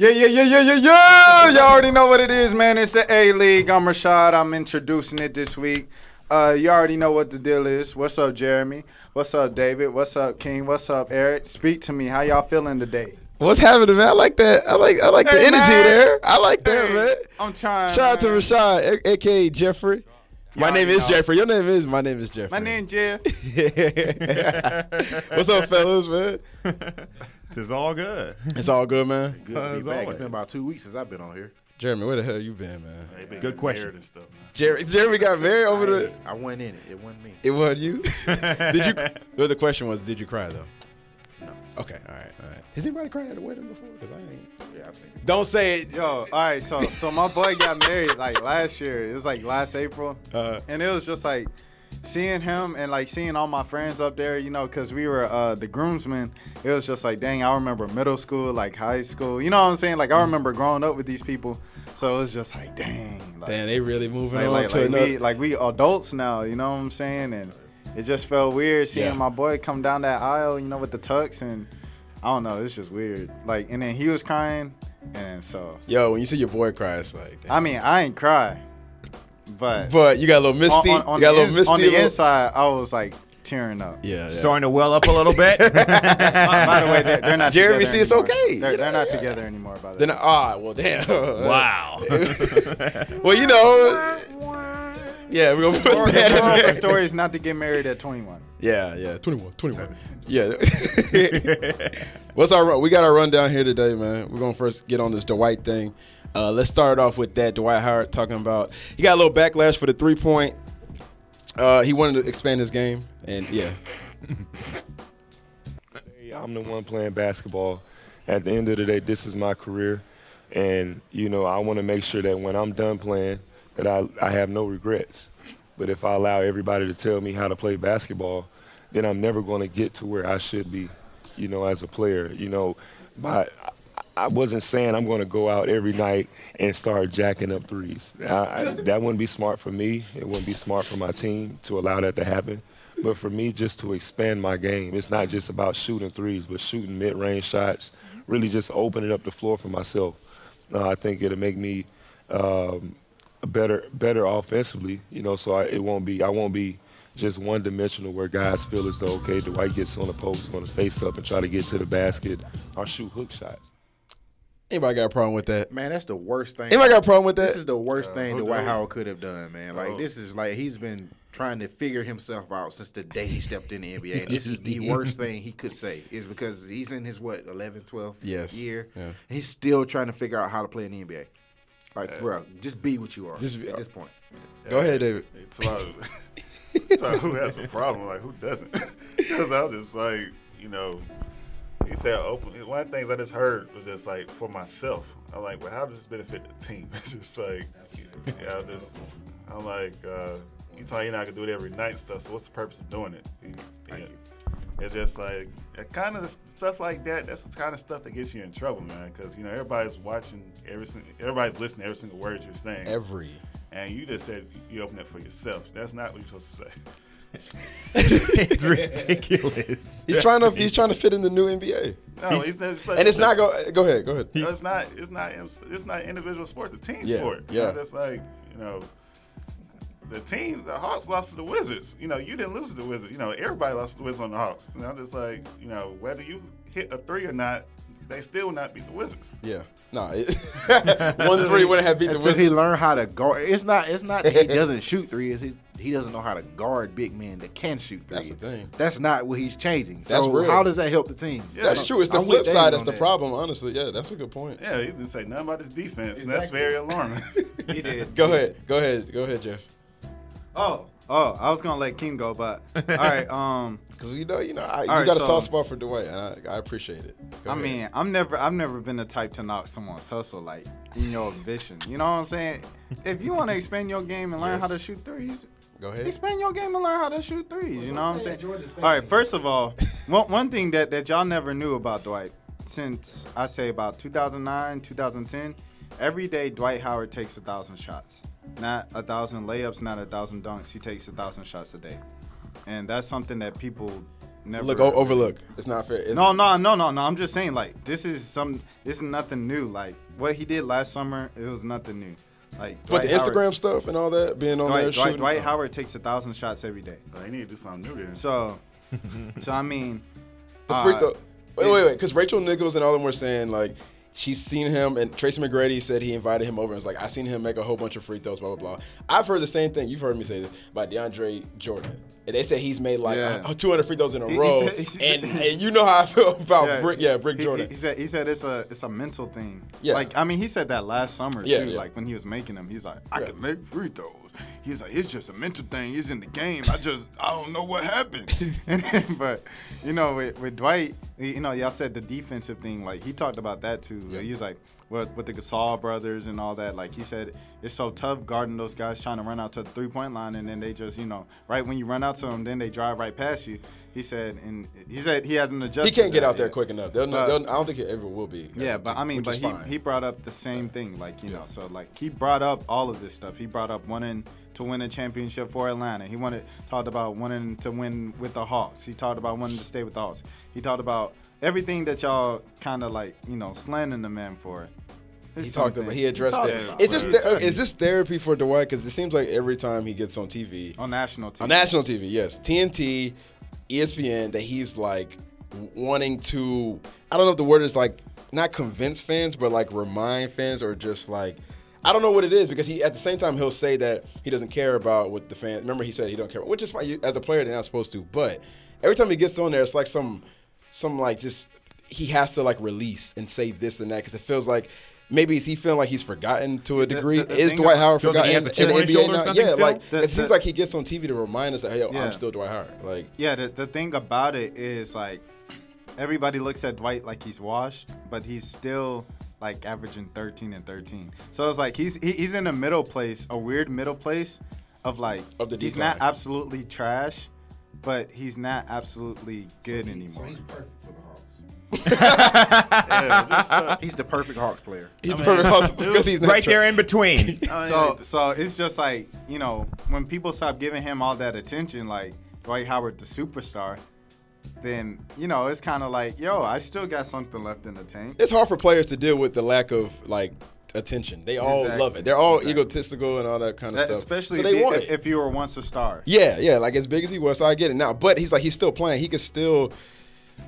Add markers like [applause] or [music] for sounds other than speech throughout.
Yeah, yeah, yeah, yeah, yeah, yeah. Y'all already know what it is, man. It's the A League. I'm Rashad. I'm introducing it this week. Uh, you already know what the deal is. What's up, Jeremy? What's up, David? What's up, King? What's up, Eric? Speak to me. How y'all feeling today? What's happening, man? I like that. I like I like the energy man. there. I like that, Hey, man. I'm trying. Shout out to man. Rashad, a- aka Jeffrey. My Y'all name is know. Jeffrey. Your name is my name is Jeffrey. My name is Jeff. [laughs] What's up, fellas, man? [laughs] It's all good. It's all good, man. Good to be back. It's been about two weeks since I've been on here. Jeremy, where the hell you been, man? They been Good question. married And stuff, man. Jeremy, Jeremy got married over the. I went in it. It wasn't me. It wasn't you. [laughs] did you? Well, the question was, did you cry though? No. Okay, all right, all right. Has anybody cried at a wedding before? Because I ain't. Yeah, I've seen it. Don't say it. Yo, all right. So, so my boy got married like last year. It was like last April, Uh, and it was just like seeing him and like seeing all my friends up there. You know, because we were uh, the groomsmen. It was just like, dang, I remember middle school, like high school. You know what I'm saying? Like I remember growing up with these people. So it was just like, dang, like, Damn, they really moving like, on like, to like another. we like we adults now. You know what I'm saying? And it just felt weird seeing Yeah. my boy come down that aisle. You know, with the tux and. I don't know. It's just weird. Like, and then he was crying, and so Yo, when you see your boy cry, it's like. I mean, I ain't cry, but but you got a little misty. on, on you got a the, little ins- misty. on the little- inside, I was like tearing up. Yeah, yeah. Starting to well up a little bit. [laughs] By, by the way, they're, they're not. Jeremy, see, it's okay. They're, they're not together anymore. By the Then way. ah, well, damn. wow. [laughs] well, you know. [laughs] Yeah, we're gonna put Moral- that the in moral of there. the story is not to get married at 21. Yeah, yeah, 21, 21. Yeah. [laughs] What's our run? We got our rundown here today, man. We're gonna first get on this Dwight thing. Uh, let's start off with that. Dwight Howard talking about he got a little backlash for the three point. Uh, he wanted to expand his game, and yeah, I'm the one playing basketball. At the end of the day, this is my career, and you know I want to make sure that when I'm done playing, that I, I have no regrets. But if I allow everybody to tell me how to play basketball, then I'm never going to get to where I should be, you know, as a player. You know, by I wasn't saying I'm going to go out every night and start jacking up threes. I, I, that wouldn't be smart for me. It wouldn't be smart for my team to allow that to happen. But for me, just to expand my game, it's not just about shooting threes, but shooting mid-range shots, really just opening up the floor for myself. Uh, I think it'll make me um, better, better offensively. You know, so I, it won't be, I won't be just one-dimensional where guys feel as though okay, Dwight gets on the post, is going to face up and try to get to the basket or shoot hook shots. anybody got a problem with that? Man, that's the worst thing. Anybody got a problem with that? This is the worst thing who Dwight do? Howard could have done, man. Like Oh. this is like he's been trying to figure himself out since the day he stepped in the NBA. And [laughs] this is the worst thing he could say is because he's in his what 11th, 12th Yes. year. Yeah. He's still trying to figure out how to play in the NBA. Like, bro, just be what you are Just at this point. Go ahead, David. It's about, it's about who has a problem, like who doesn't. [laughs] Because I was just like, you know, he said open. One of the things I just heard was just like for myself. I'm like, well, how does this benefit the team? [laughs] It's just like, yeah, I just, I'm like, uh, you tell you're not gonna do it every night and stuff. So what's the purpose of doing it? You- you know, It's just like uh, that kind of stuff like that. That's the kind of stuff that gets you in trouble, man. Because you know everybody's watching every, sing- everybody's listening to every single word you're saying Every. and you just said you open it for yourself. That's not what you're supposed to say. [laughs] it's ridiculous. He's trying to he's trying to fit in the new NBA, No, it's, it's like, and it's not go. Go ahead, go ahead. It's not. It's not. It's not individual sports. The team Yeah, sport. yeah. You know, that's like you know. The team, the Hawks lost to the Wizards. You know, you didn't lose to the Wizards. You know, everybody lost to the Wizards on the Hawks. And I'm just like, you know, whether you hit a three or not, they still will not beat the Wizards. Yeah, no, it, [laughs] [laughs] one three wouldn't have beat the Wizards. Until he learned how to guard. It's not. It's not that he [laughs] doesn't shoot threes. He he doesn't know how to guard big men that can shoot threes. That's the thing. That's not what he's changing. That's real. how does that help the team? That's true. It's the I'm flip side that's the that. problem. Honestly, yeah, that's a good point. Yeah, he didn't say nothing about his defense, and that's very alarming. He did. Go ahead, go ahead, go ahead, Jeff. Oh, oh, I was gonna let King go, but all right. [laughs] Um, Because we know, you know, I, you All right, got a so- soft spot for Dwight, and I, I appreciate it. Go I ahead. mean, I'm never, I've never been the type to knock someone's hustle like in your vision. You know what I'm saying? [laughs] If you want to expand your game and learn how to shoot threes, go ahead. expand your game and learn how to shoot threes. You know what I'm saying? All right. First of all, [laughs] one, one thing that, that y'all never knew about Dwight since I say about 2009, 2010, every day Dwight Howard takes a thousand shots, not a thousand layups, not a thousand dunks. He takes a thousand shots a day, and that's something that people never look o- overlook. It's not fair. It's, No, no, no, no, no. I'm just saying, like, this is some. This is nothing new. Like what he did last summer, it was nothing new. Like, but the Instagram Howard, stuff and all that being on there Dwight, Dwight, shooting. Dwight Howard takes a thousand shots every day. But they need to do something new then. So, so I mean, The uh, though. Wait, wait, wait. Because Rachel Nichols and all them were saying like she's seen him, and Tracy McGrady said he invited him over. and was like, I seen him make a whole bunch of free throws, blah blah blah. I've heard the same thing. You've heard me say this about DeAndre Jordan. And they said he's made like Yeah. uh, 200 free throws in a He- he row, said- he said- and, [laughs] and you know how I feel about Brick, yeah, Brick Jordan. He, he said he said it's a it's a mental thing. Yeah. Like I mean, he said that last summer Yeah, too. yeah. Like when he was making them, he's like, I Yeah. can make free throws. He's like, it's just a mental thing. He's in the game. I just I don't know what happened. [laughs] and then, but you know, with, with Dwight, he- you know, y'all said the defensive thing. Like he talked about that too. He was like, with, with the Gasol brothers and all that. Like he said, it's so tough guarding those guys trying to run out to the three point line, and then they just, you know, right when you run out to them, then they drive right past you. He said, and he said he hasn't adjusted. he can't get out there yet. quick enough. They'll, But- they'll, I don't think he ever will be. Yeah, but I mean, but he, fine. he brought up the same thing, like you know, so like he brought up all of this stuff. He brought up wanting to win a championship for Atlanta. He wanted talked about wanting to win with the Hawks. He talked about wanting to stay with the Hawks. He talked about everything that y'all kind of like you know slandering the man for. He talked about. He addressed it. this it. is this therapy for Dwight? Because it seems like every time he gets on TV, on national TV? on national TV, yes, TNT, ESPN, that he's like wanting to. I don't know if the word is like not convince fans, but like remind fans, or just like. I don't know what it is because he at the same time he'll say that he doesn't care about what the fans. Remember he said he don't care, which is fine. You, as a player, they're not supposed to. But every time he gets on there, it's like some, some like just he has to like release and say this and that because it feels like maybe is he feeling like he's forgotten to a degree? the- the is Dwight Howard Feels like he has a chip in the NBA now? something Yeah, still? like The- it seems like he gets on TV to remind us that hey, yo, Yeah. I'm still Dwight Howard. Like Yeah, the, the thing about it is like everybody looks at Dwight like he's washed, but he's still like averaging 13 and 13. So it's like he's he, he's in a middle place, a weird middle place of like Of the he's not absolutely trash, but he's not absolutely good So anymore. he's perfect for the Hawks. [laughs] Yeah, just, uh, [laughs] He's the perfect Hawks player. he's I the mean, perfect host because he's right there in between. [laughs] So so it's just like, you know, when people stop giving him all that attention like Dwight Howard the superstar, then you know, it's kind of like, yo, I still got something left in the tank. It's hard for players to deal with the lack of like attention. They all Exactly. love it. They're all Exactly. egotistical and all that kind of That- stuff. especially so if, they you, want if, if you were once a star. Yeah, yeah, like as big as he was, so I get it now. But he's like he's still playing. He could still.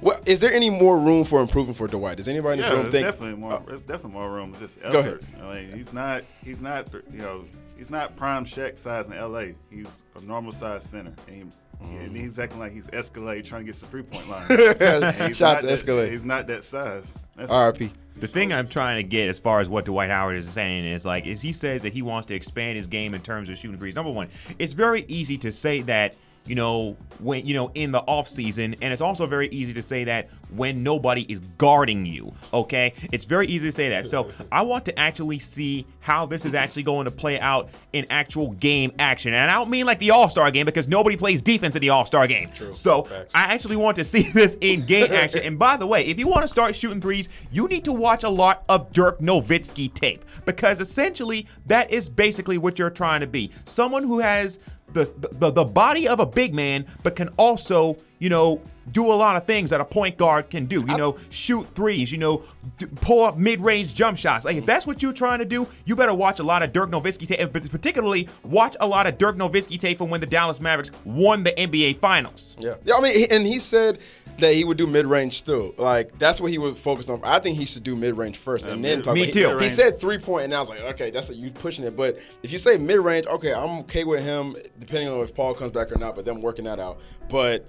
Well, is there any more room for improvement for Dwight? Does anybody in the yeah, room think? definitely more. Oh. There's definitely more room. Just effort. Go ahead. I mean, he's not. He's not. You know, he's not prime Shaq size in L.A. He's a normal size center, and, he, Mm. and he's acting like he's Escalade trying to get to the three point line. [laughs] And he's Shout not to that- He's not that size. That's R.I.P. The thing I'm trying to get as far as what Dwight Howard is saying is like is he says that he wants to expand his game in terms of shooting threes. Number one, it's very easy to say that you know when you know in the off season, and it's also very easy to say that when nobody is guarding you. Okay, it's very easy to say that. So I want to actually see how this is actually going to play out in actual game action, and I don't mean like the All Star game because nobody plays defense in the All Star game. True. So Facts. I actually want to [laughs] see this in game action. And by the way, if you want to start shooting threes, you need to watch a lot of Dirk Nowitzki tape because essentially that is basically what you're trying to be. Someone who has the the, the body of a big man, but can also, you know, do a lot of things that a point guard can do. You know, shoot threes, you know, d- pull up mid-range jump shots. Like if that's what you're trying to do, you better watch a lot of Dirk Nowitzki tape, but particularly watch a lot of Dirk Nowitzki tape from when the Dallas Mavericks won the NBA Finals. Yeah. yeah, I mean, and he said that he would do mid range still. Like that's what he was focused on. I think he should do mid range first and then mid- talk. Me about- too. He, he said three point, and I was like, okay, that's a, you pushing it. But if you say mid range, okay, I'm okay with him, depending on if Paul comes back or not. But them working that out. But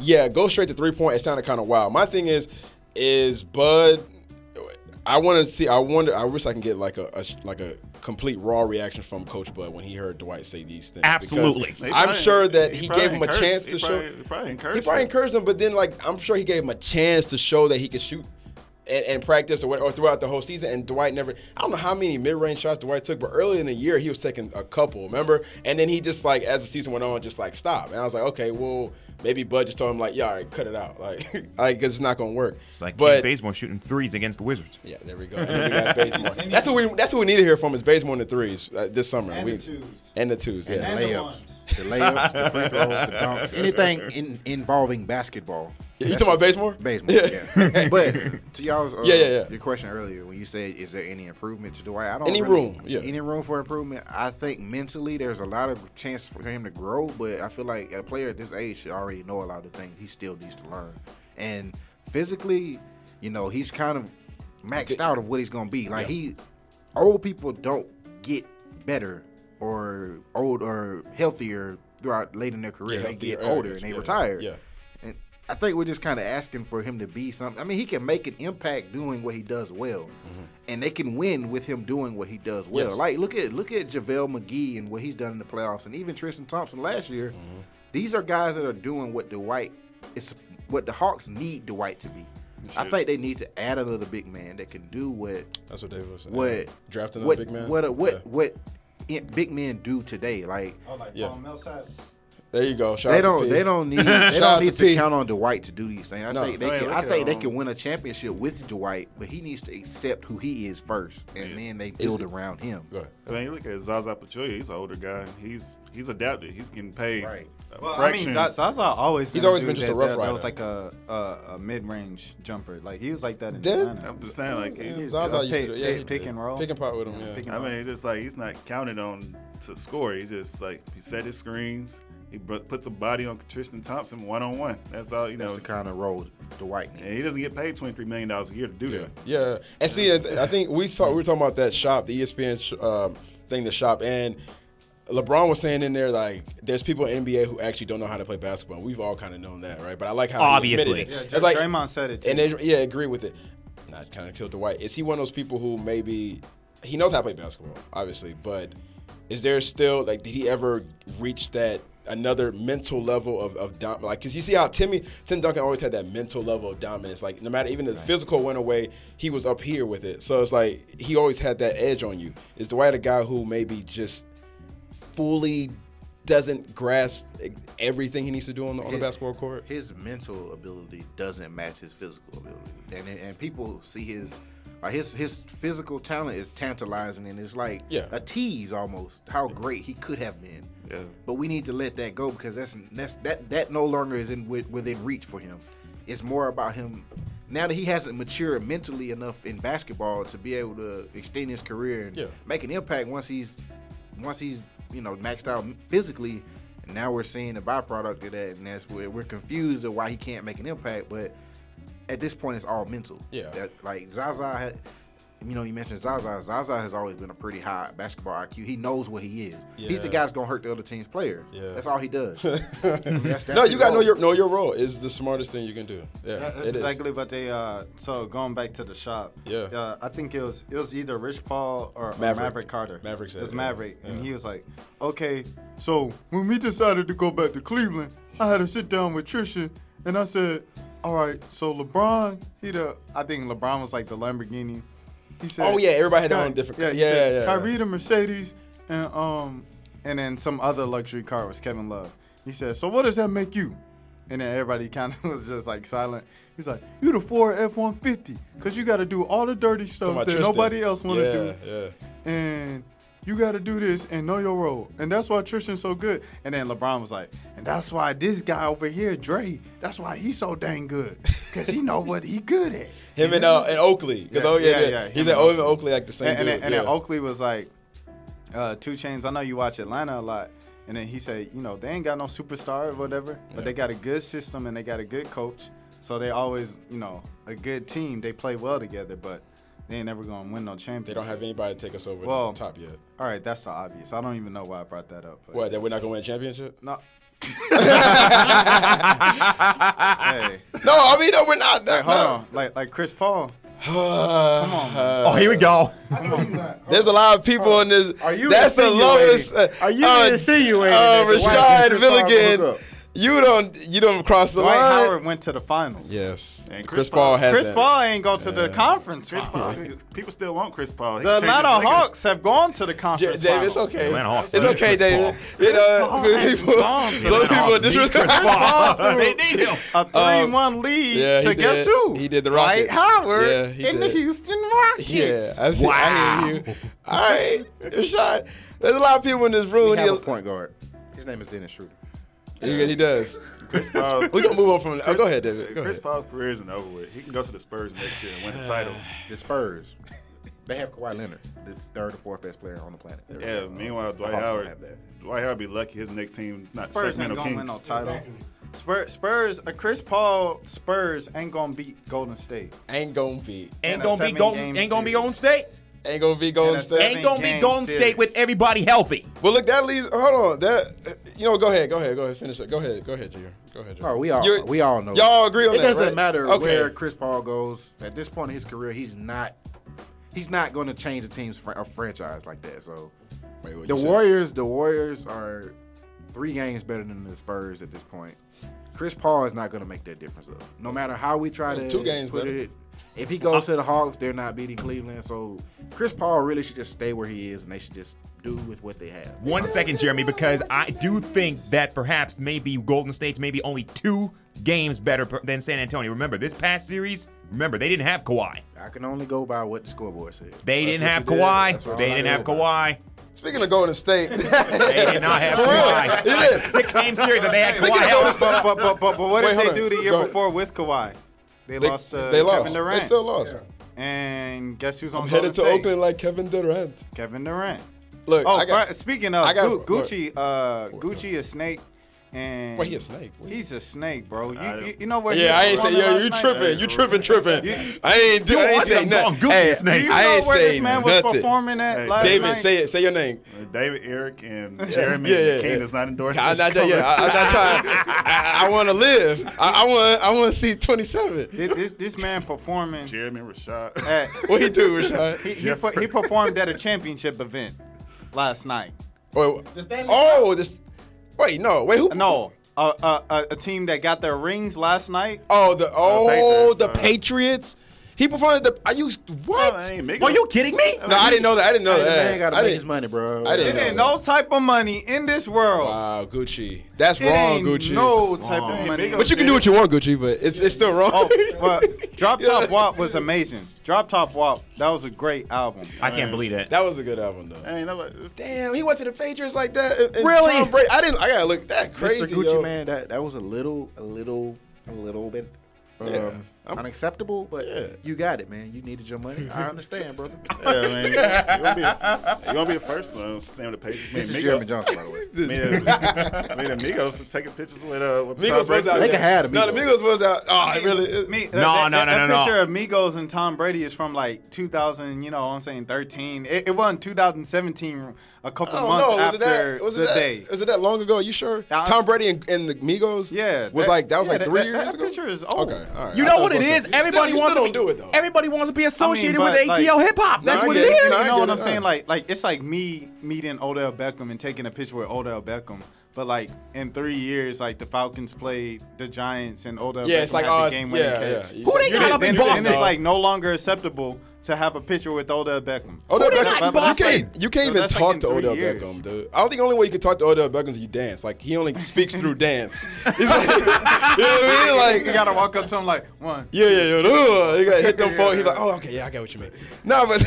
yeah, go straight to three point. It sounded kind of wild. My thing is, is Bud. I want to see. I wonder. I wish I can get like a, a like a complete raw reaction from Coach Bud when he heard Dwight say these things. Absolutely. He I'm probably- sure that he, probably gave him a encouraged- chance he to probably- show. He probably encouraged. He probably him. encouraged him, but then like I'm sure he gave him a chance to show that he could shoot and, and practice or, or throughout the whole season. And Dwight never. I don't know how many mid-range shots Dwight took, but early in the year he was taking a couple. Remember? And then he just like as the season went on, just like stopped. And I was like, okay, well, maybe Bud just told him like, yeah, all right, cut it out, like, [laughs] like, cause it's not gonna work. It's like but Kent Bazemore shooting threes against the Wizards. yeah, there we go. And then we got Bazemore. [laughs] That's what we that's what we need to hear from is Bazemore in the threes uh, this summer. And we, the twos. and the twos, yeah. And the layups, ones. the layups, the free throws, the dunks, anything in, involving basketball. you talking about Bazemore? Basement, yeah. [laughs] but to y'all's uh, Yeah, yeah, yeah. your question earlier when you said, "Is there any improvement to Dwight?" I don't Any really- room, yeah. any room for improvement. I think mentally there's a lot of chance for him to grow, but I feel like a player at this age should already know a lot of things he still needs to learn. And physically, you know, he's kind of maxed out of what he's gonna be. Like he, old people don't get better or old or healthier throughout late in their career. Yeah, they get older and they yeah, retire. yeah. And I think we're just kind of asking for him to be something. I mean, he can make an impact doing what he does well, and they can win with him doing what he does well. Mm-hmm. Yes. Like look at look at JaVale McGee and what he's done in the playoffs, and even Tristan Thompson last year. Mm-hmm. These are guys that are doing what Dwight is what the Hawks need Dwight to be. I think they need to add another big man that can do what That's what David was saying. what drafting what a big man. what what Yeah. what i- big men do today. Like Oh, like Yeah. Paul Millsap. There you go. Shout they out don't P. they don't need [laughs] they Shout don't need to to count on Dwight to do these things. I No. think they oh, I can I think they can win a championship with Dwight, but he needs to accept who he is first, and then they build it- around him. Go ahead. I mean, you look at Zaza Pachulia. He's an older guy. He's he's adapted. He's getting paid. Right. A Well, I mean, fraction. Za- Zaza always He's been always been dude just a rough that, that was like a, a, a mid-range jumper. Like he was like that in Did? Atlanta. I'm just saying, like, Yeah, he's, Zaza used pick- to do- yeah, pick- pick and roll. Pick and pop with him. Yeah, Yeah. I mean, it's just like he's not counted on to score. He just like he set his screens. He puts a body on Tristan Thompson one on one. That's all you know. That's know. the kind of role Dwight And he doesn't get paid twenty three million dollars a year to do Yeah, that. yeah. And see, I think we saw we were talking about that shop, the ESPN sh- um, thing, the shop, and LeBron was saying in there like there's people in NBA who actually don't know how to play basketball. We've all kind of known that, right? But I like how he admitted Obviously. it. Yeah, It's Dr- like Draymond said it too. and they, yeah, agree with it. Not kind of killed Dwight. Is he one of those people who maybe he knows how to play basketball, obviously, but is there still like did he ever reach that another mental level of, of dom- like because you see how Timmy Tim Duncan always had that mental level of dominance. Like no matter even if the physical went away, he was up here with it. So it's like he always had that edge on you. Is Dwight a guy who maybe just fully doesn't grasp everything he needs to do on the, on the His- basketball court? His mental ability doesn't match his physical ability, and and people see his. Like his his physical talent is tantalizing and it's like Yeah. a tease almost how great he could have been. Yeah. But we need to let that go because that's that's that that no longer is in within reach for him. It's more about him now that he hasn't matured mentally enough in basketball to be able to extend his career and Yeah. make an impact once he's once he's you know maxed out physically. And now we're seeing the byproduct of that, and that's where we're confused of why he can't make an impact. But at this point, it's all mental. Yeah. That, like Zaza had, you know, you mentioned Zaza. Zaza has always been a pretty high basketball IQ. He knows what he is. He's the guy that's gonna hurt the other team's player. Yeah. That's all he does. I [laughs] mean, that's- that's no, you gotta know your know your role is the smartest thing you can do. Yeah, Yeah, that's it is. exactly what they. Uh, so going back to the shop. Yeah. Uh, I think it was it was either Rich Paul or or Maverick. Maverick, Carter. Maverick said It's it, Maverick, yeah. and he was like, "Okay, so when we decided to go back to Cleveland, I had to sit down with Tristan, and I said, all right, so LeBron, he the I think LeBron was like the Lamborghini. He said, Oh, yeah, everybody had their own different- Yeah, yeah, said, yeah, yeah. Kyrie the Mercedes, and um, and then some other luxury car was Kevin Love. He said, so what does that make you? And then everybody [laughs] kind of was just like silent. He's like, you the Ford F-150, cause you got to do all the dirty stuff that Tristan. nobody else want to yeah, do Yeah, and you got to do this and know your role. And that's why Tristan's so good. And then LeBron was like, and that's why this guy over here, Dre, that's why he's so dang good. Because he know what he good at. [laughs] Him and uh, and Oakley. 'Cause, Yeah, oh yeah, yeah, yeah. He's at oh, Oakley. Oakley like the same And, and, then, and yeah. then Oakley was like, uh, 2 Chainz, I know you watch Atlanta a lot. And then he said, you know, they ain't got no superstar or whatever, but they got a good system and they got a good coach. So they always, you know, a good team. They play well together, but they ain't never going to win no championship. They don't have anybody to take us over Well- the top yet. All right, that's the obvious. I don't even know why I brought that up. but- What? That we're not gonna win a championship? No. [laughs] hey, No, I mean no, we're not. hey, hold on. Like like Chris Paul. [sighs] Come on, Oh, here we go. There's a lot of people in this. Are you That's the lowest. Uh, Are you uh, insinuating Uh, that Dwight Rashad and Chris Paul Milligan. hook up? You don't you don't cross the Dwight line. Howard went to the finals. Yes. And Chris, Chris Paul Paul- has Chris that. Paul ain't go to the conference Chris Paul, [laughs] people still want Chris Paul. He The Atlanta. Hawks have gone to the J- conference it's okay. Hawks It's okay, David. Paul. You know, people, gone to [laughs] some people Hawks disrespect. Chris Paul. [laughs] threw they need him. A three-one lead Um, yeah, to he guess did. who? He did the Dwight Howard Yeah, he in the. Houston Rockets. Yeah, I, see, Wow. I hear you. All right, Rashad. There's a lot of people in this room. We have a point guard. His name is Dennis Schroeder. He, he does. Chris [laughs] Paul. We're gonna move on from. Oh, go ahead, David. Go Chris ahead. Paul's career isn't over with. He can go to the Spurs next year and win the title. [sighs] The Spurs. They have Kawhi Leonard, the third or fourth best player on the planet. Yeah. Meanwhile, Dwight Howard. have that. Dwight Howard be lucky his next team not Spurs ain't Sacramento gonna win no Kings. title. Spurs, Spurs, uh, Chris Paul Spurs ain't gonna beat Golden State. Ain't gonna beat. Ain't gonna be seven Golden. Ain't gonna be. Golden State. Ain't gonna be Golden a State. Ain't gonna be game Golden series. State with everybody healthy. Well, look, that leads. Hold on. That you know. Go ahead. Go ahead. Go ahead. Finish it. Go ahead. Go ahead, Junior. Go ahead. Junior. Oh, we all You're- we all know. Y'all agree on it that? It doesn't right? matter Okay. where Chris Paul goes. At this point in his career, he's not he's not going to change the team's fr- a franchise like that. So Wait, the you said? Warriors, the Warriors are three games better than the Spurs at this point. Chris Paul is not going to make that difference. Though. No matter how we try Well, to two games put better. it, if he goes uh, to the Hawks, they're not beating Cleveland. So Chris Paul really should just stay where he is, and they should just do with what they have. One second, Jeremy, because I do think that perhaps maybe Golden State's maybe only two games better than San Antonio. Remember, this past series, remember, they didn't have Kawhi. I can only go by what the scoreboard says. They That's didn't have you did. Kawhi. They I didn't have Kawhi. Speaking of Golden State, They did not have [laughs] Kawhi. It is. Six game series that they had Speaking Kawhi of healthy. But, but, but, but, but what Wait, did they hold do the year Go before with Kawhi? They, they, lost to they Kevin lost. Durant. They still lost. And guess who's on I'm headed to State? Oakland like Kevin Durant. Kevin Durant. Look, Oh, I got. speaking of I got- Gu- Gucci, uh, Gucci a snake, and Wait, he a snake. What He's a snake, bro. You, I- you, you know what? Yeah, I ain't say say yo. You tripping? You tripping? Tripping? I ain't do. You I ain't want say some nothing. Gucci Hey, snake. Do you I ain't where this say man was performing at Hey, last David, night? say it. Say your name. Uh, David, Eric, and [laughs] Jeremy. Yeah, yeah, and King yeah. is not endorsing I'm this not, yeah, I, I'm not trying. I, I want to live. I, I want. I want to see 27. This- this this man performing Jeremy Rashad. at [laughs] What he do, Rashad? he, he, he performed at a championship event last night. Wait, oh, this. Wait, no. Wait, who? No, a, a, a, a team that got their rings last night. Oh, the oh Patriots, the uh, Patriots. He performed at the. Are you what? Oh, I ain't Migos. Are you kidding me? no, I didn't know that. I didn't know Hey, the that. man got to I make didn't- his money, bro. I didn't It know ain't that. no type of money in this world. Wow, Gucci. That's It wrong, ain't Gucci. no type Wrong. of money. But you can do what you want, Gucci. But it's it's still wrong. Oh, well, [laughs] Drop Top Wop was amazing. Drop Top Wop, that was a great album. I can't believe that. that was a good album though. I ain't know. Damn, he went to the Patriots like that. and- and Really? Tom Brady- I didn't. I gotta look that crazy. Mr. Gucci yo. man, that that was a little, a little, a little bit um, Yeah. I'm- unacceptable. But Yeah. you got it, man. You needed your money. I understand, brother. [laughs] Yeah, man. You're gonna be, a, you're gonna be the first one staying with the Patriots. this is Jeremy Johnson, by the way. Me and, [laughs] me and Amigos taking pictures with uh with Migos Tom was Brady. out. They there. can have No, the Amigos. Migos was out. Oh, it really. It, Me, No, that, no, that, no, that no, no. picture of Migos and Tom Brady is from like 2000, you know what I'm saying, 13. It, it wasn't 2017, a couple I don't months know. Was it after that? Was it the that? day. Was it that long ago? Are you sure? Yeah, I- Tom Brady and, and the Migos. Yeah. Was like that was yeah, like three that, years that ago. picture is old. Okay, all right. You know what it was is? like- Everybody still, wants you to be, don't do it though. Everybody wants to be associated but, with like- ATL hip hop. That's I what it it. is. You know get what. I'm saying? Uh. Like, like it's like me meeting Odell Beckham and taking a picture with Odell Beckham. But like in three years, like the Falcons played the Giants and Odell Yeah, Beckham it's like had oh, the it's- game winning yeah, yeah. catch. You- Who they you got didn't- up in Boston? then it's like no longer acceptable to have a picture with Odell Beckham. Odell Who Beckham, you Boston? can't, you can't So even that's like talk to Odell years. Beckham, dude. I don't think the only way you can talk to Odell Beckham is you dance. Like he only speaks through [laughs] dance. He's like, [laughs] you know what I mean? Like you gotta walk up to him like one. Yeah, yeah, yeah. Uh, you gotta hit them [laughs] folks. He's like, oh, okay, yeah, I got what you mean. No, but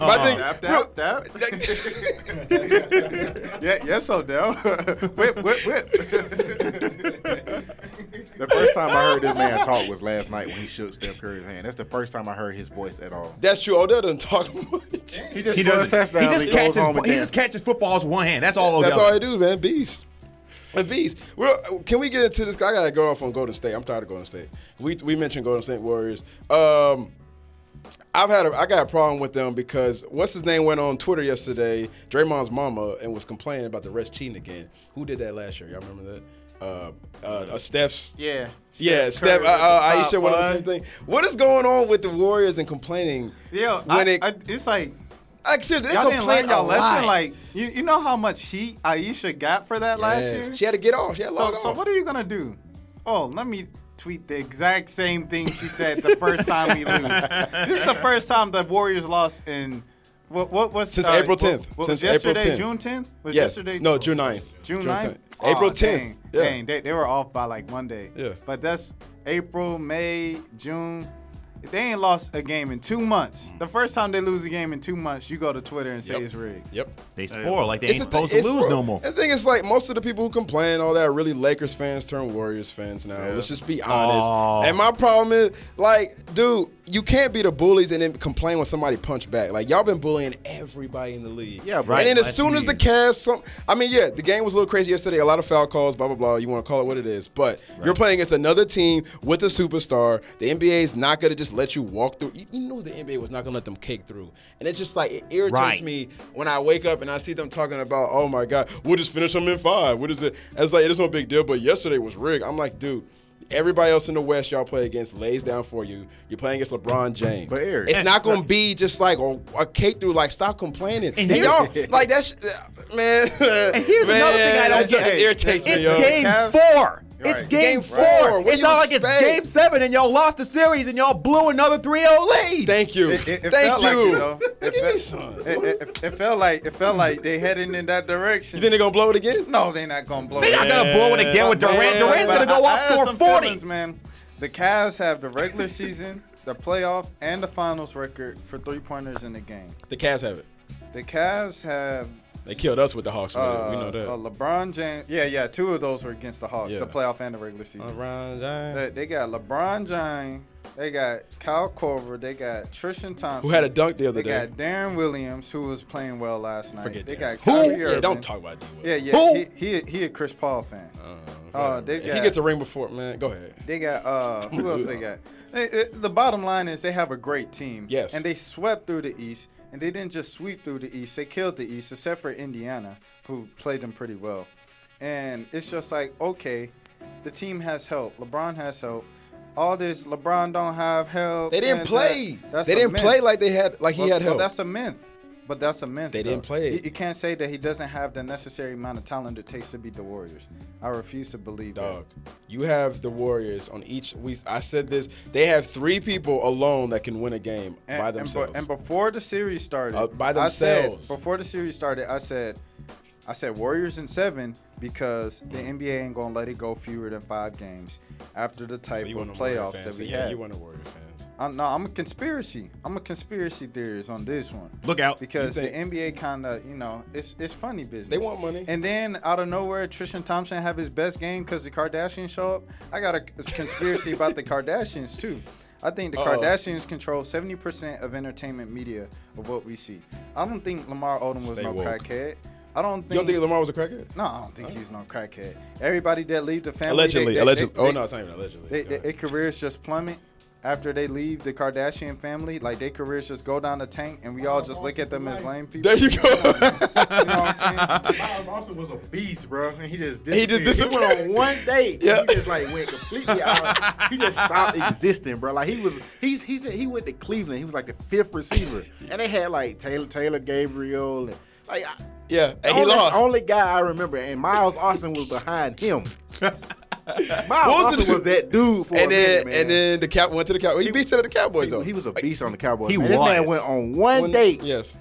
my thing, Tap, bro, tap, tap. yeah, yes, Odell. whip, whip, whip. The first time I heard this man talk was last night when he shook Steph Curry's hand. That's the first time I heard his voice at all. That's true. Odell doesn't talk [laughs] much. He just He scores doesn't. touchdowns. He just goes catches. home He just catches footballs with one hand. That's all. That's Odell all I does. do, man. Beast. A beast. Well, can we get into this? I gotta go off on Golden State. I'm tired of Golden State. We we mentioned Golden State Warriors. Um, I've had a, I got a problem with them because what's his name went on Twitter yesterday, Draymond's mama, and was complaining about the refs cheating again. Who did that last year? Y'all remember that? Uh, uh, uh Steph's. Yeah. Yeah, Steph Uh, uh, Ayesha, one of the same thing. What is going on with the Warriors and complaining? Yeah, when I, it, I, it's like like seriously, they Y'all didn't learn y'all lesson. lot. Like you, you know how much heat Ayesha got for that last year. She had to get off. She had to So, so off. what are you gonna do? Oh, let me tweet the exact same thing she said the first time we lose. [laughs] This is the first time the Warriors lost in what what was Since uh, April 10th. What, Since was April yesterday 10th. June 10th? Was yes. yesterday No, June 9th. June 9th? 10th. Oh, April Oh, 10th. Dang, Yeah. dang, they, they were off by like Monday. Yeah. But that's April, May, June. They ain't lost a game in two months. Mm. The first time they lose a game in two months, you go to Twitter and say Yep. it's rigged. Yep. They spoil like they It's ain't the thing- supposed to lose bro- no more. The thing is, like most of the people who complain, all that, are really Lakers fans turn Warriors fans now. Let's just be honest. Aw. And my problem is, like, dude, you can't be the bullies and then complain when somebody punch back. Like y'all been bullying everybody in the league. Yeah, bro. And then as soon as the Cavs, some, I mean, yeah, the game was a little crazy yesterday. A lot of foul calls, blah blah blah. You want to call it what it is, but you're playing against another team with a superstar. The NBA is not gonna just let you walk through. You, you know the NBA was not gonna let them cake through, and it's just like it irritates Right. me when I wake up and I see them talking about, oh my God, we'll just finish them in five. What is it? It's like, it is no big deal, but yesterday was rigged. I'm like, dude, everybody else in the West y'all play against lays down for you. You're playing against LeBron James. But Eric- it's not going to be just like a, a cake through, like, stop complaining. And And, y'all, [laughs] like, that's, man. And here's another thing I don't that just get. irritates me, It's yo. game Cavs- four. Right. It's game, Game four. four. What It's not you like it's game seven and y'all lost the series and y'all blew another 3-0 lead. Thank you. It, it, it Thank you. like it though. It, Give me felt, some. it, it, it felt like it felt like they heading in that direction. You think they're going to blow it again? no, they're not gonna blow. They're not it. gonna blow it again with But- Durant. but- Durant's gonna go I- I off had score some 40. feelings, man. The Cavs have the regular season, the playoff, and the finals record for three pointers in the game. The Cavs have it. The Cavs have They killed us with the Hawks. uh, we know that. uh, LeBron James. Yeah, yeah, two of those were against the Hawks, Yeah. the playoff and the regular season. LeBron James. They, they got LeBron James. They got Kyle Korver. They got Tristan Thompson. Who had a dunk the other They day. They got Deron Williams, who was playing well last night. Forget they that. got Kyrie Yeah, Irving. don't talk about D. Will. Yeah, yeah. Who? He, he he a Chris Paul fan. Uh, they if got, he gets a ring before, man, go ahead. They got uh [laughs] who else they got? They, it- the bottom line is they have a great team. Yes. And they swept through the East, and they didn't just sweep through the East. They killed the East, except for Indiana, who played them pretty well. And it's just like okay, the team has help. LeBron has help. All this LeBron don't have help. They didn't play. that- they didn't myth. play like they had like he Well, had well, help. that's a myth. But that's a myth. They didn't though. play. You, you can't say that he doesn't have the necessary amount of talent it takes to beat the Warriors. I refuse to believe that. Dog, that. you have the Warriors on each. We I said this. They have three people alone that can win a game And, by and be- themselves. And, before the series started, Uh, by I said, themselves. before the series started, I said, I said Warriors in seven because the NBA ain't gonna let it go fewer than five games after the type So of want the Warrior playoffs that we to- yeah, had. You want a Warrior fans. I'm, no, I'm a conspiracy. I'm a conspiracy theorist on this one. Look out. Because the NBA kind of, you know, it's it's funny business. They want money. And then out of nowhere, Tristan Thompson have his best game because the Kardashians show up. I got a, a conspiracy about the Kardashians too. I think the Uh-oh. Kardashians control 70% of entertainment media of what we see. I don't think Lamar Odom was Stay no woke. crackhead. I don't think. You don't think Lamar was a crackhead? no, I don't think he's no crackhead. Everybody that leave the family, Allegedly, they- allegedly. they- oh no, it's not even allegedly. they, Go they, their careers just plummet after they leave the Kardashian family. Like their careers just go down the tank, and we all just look at them as lame people. there you go. [laughs] [laughs] You know what I'm saying? Miles Austin was a beast, bro. And he just He just disappeared. He went on one date. Yeah. He just like went completely out. [laughs] He just stopped existing, bro. Like he was, he's he's he went to Cleveland. He was like the fifth receiver, and they had like Taylor Taylor Gabriel and like yeah, and he lost. Only guy I remember, and Miles Austin was behind him. Miles What was the- was that dude for a and then minute, man. and then the Cow went to the Cowboys. He beat to the Cowboys though. he, he was a beast on the Cowboys. He man. This man went on one, One- date, Yes.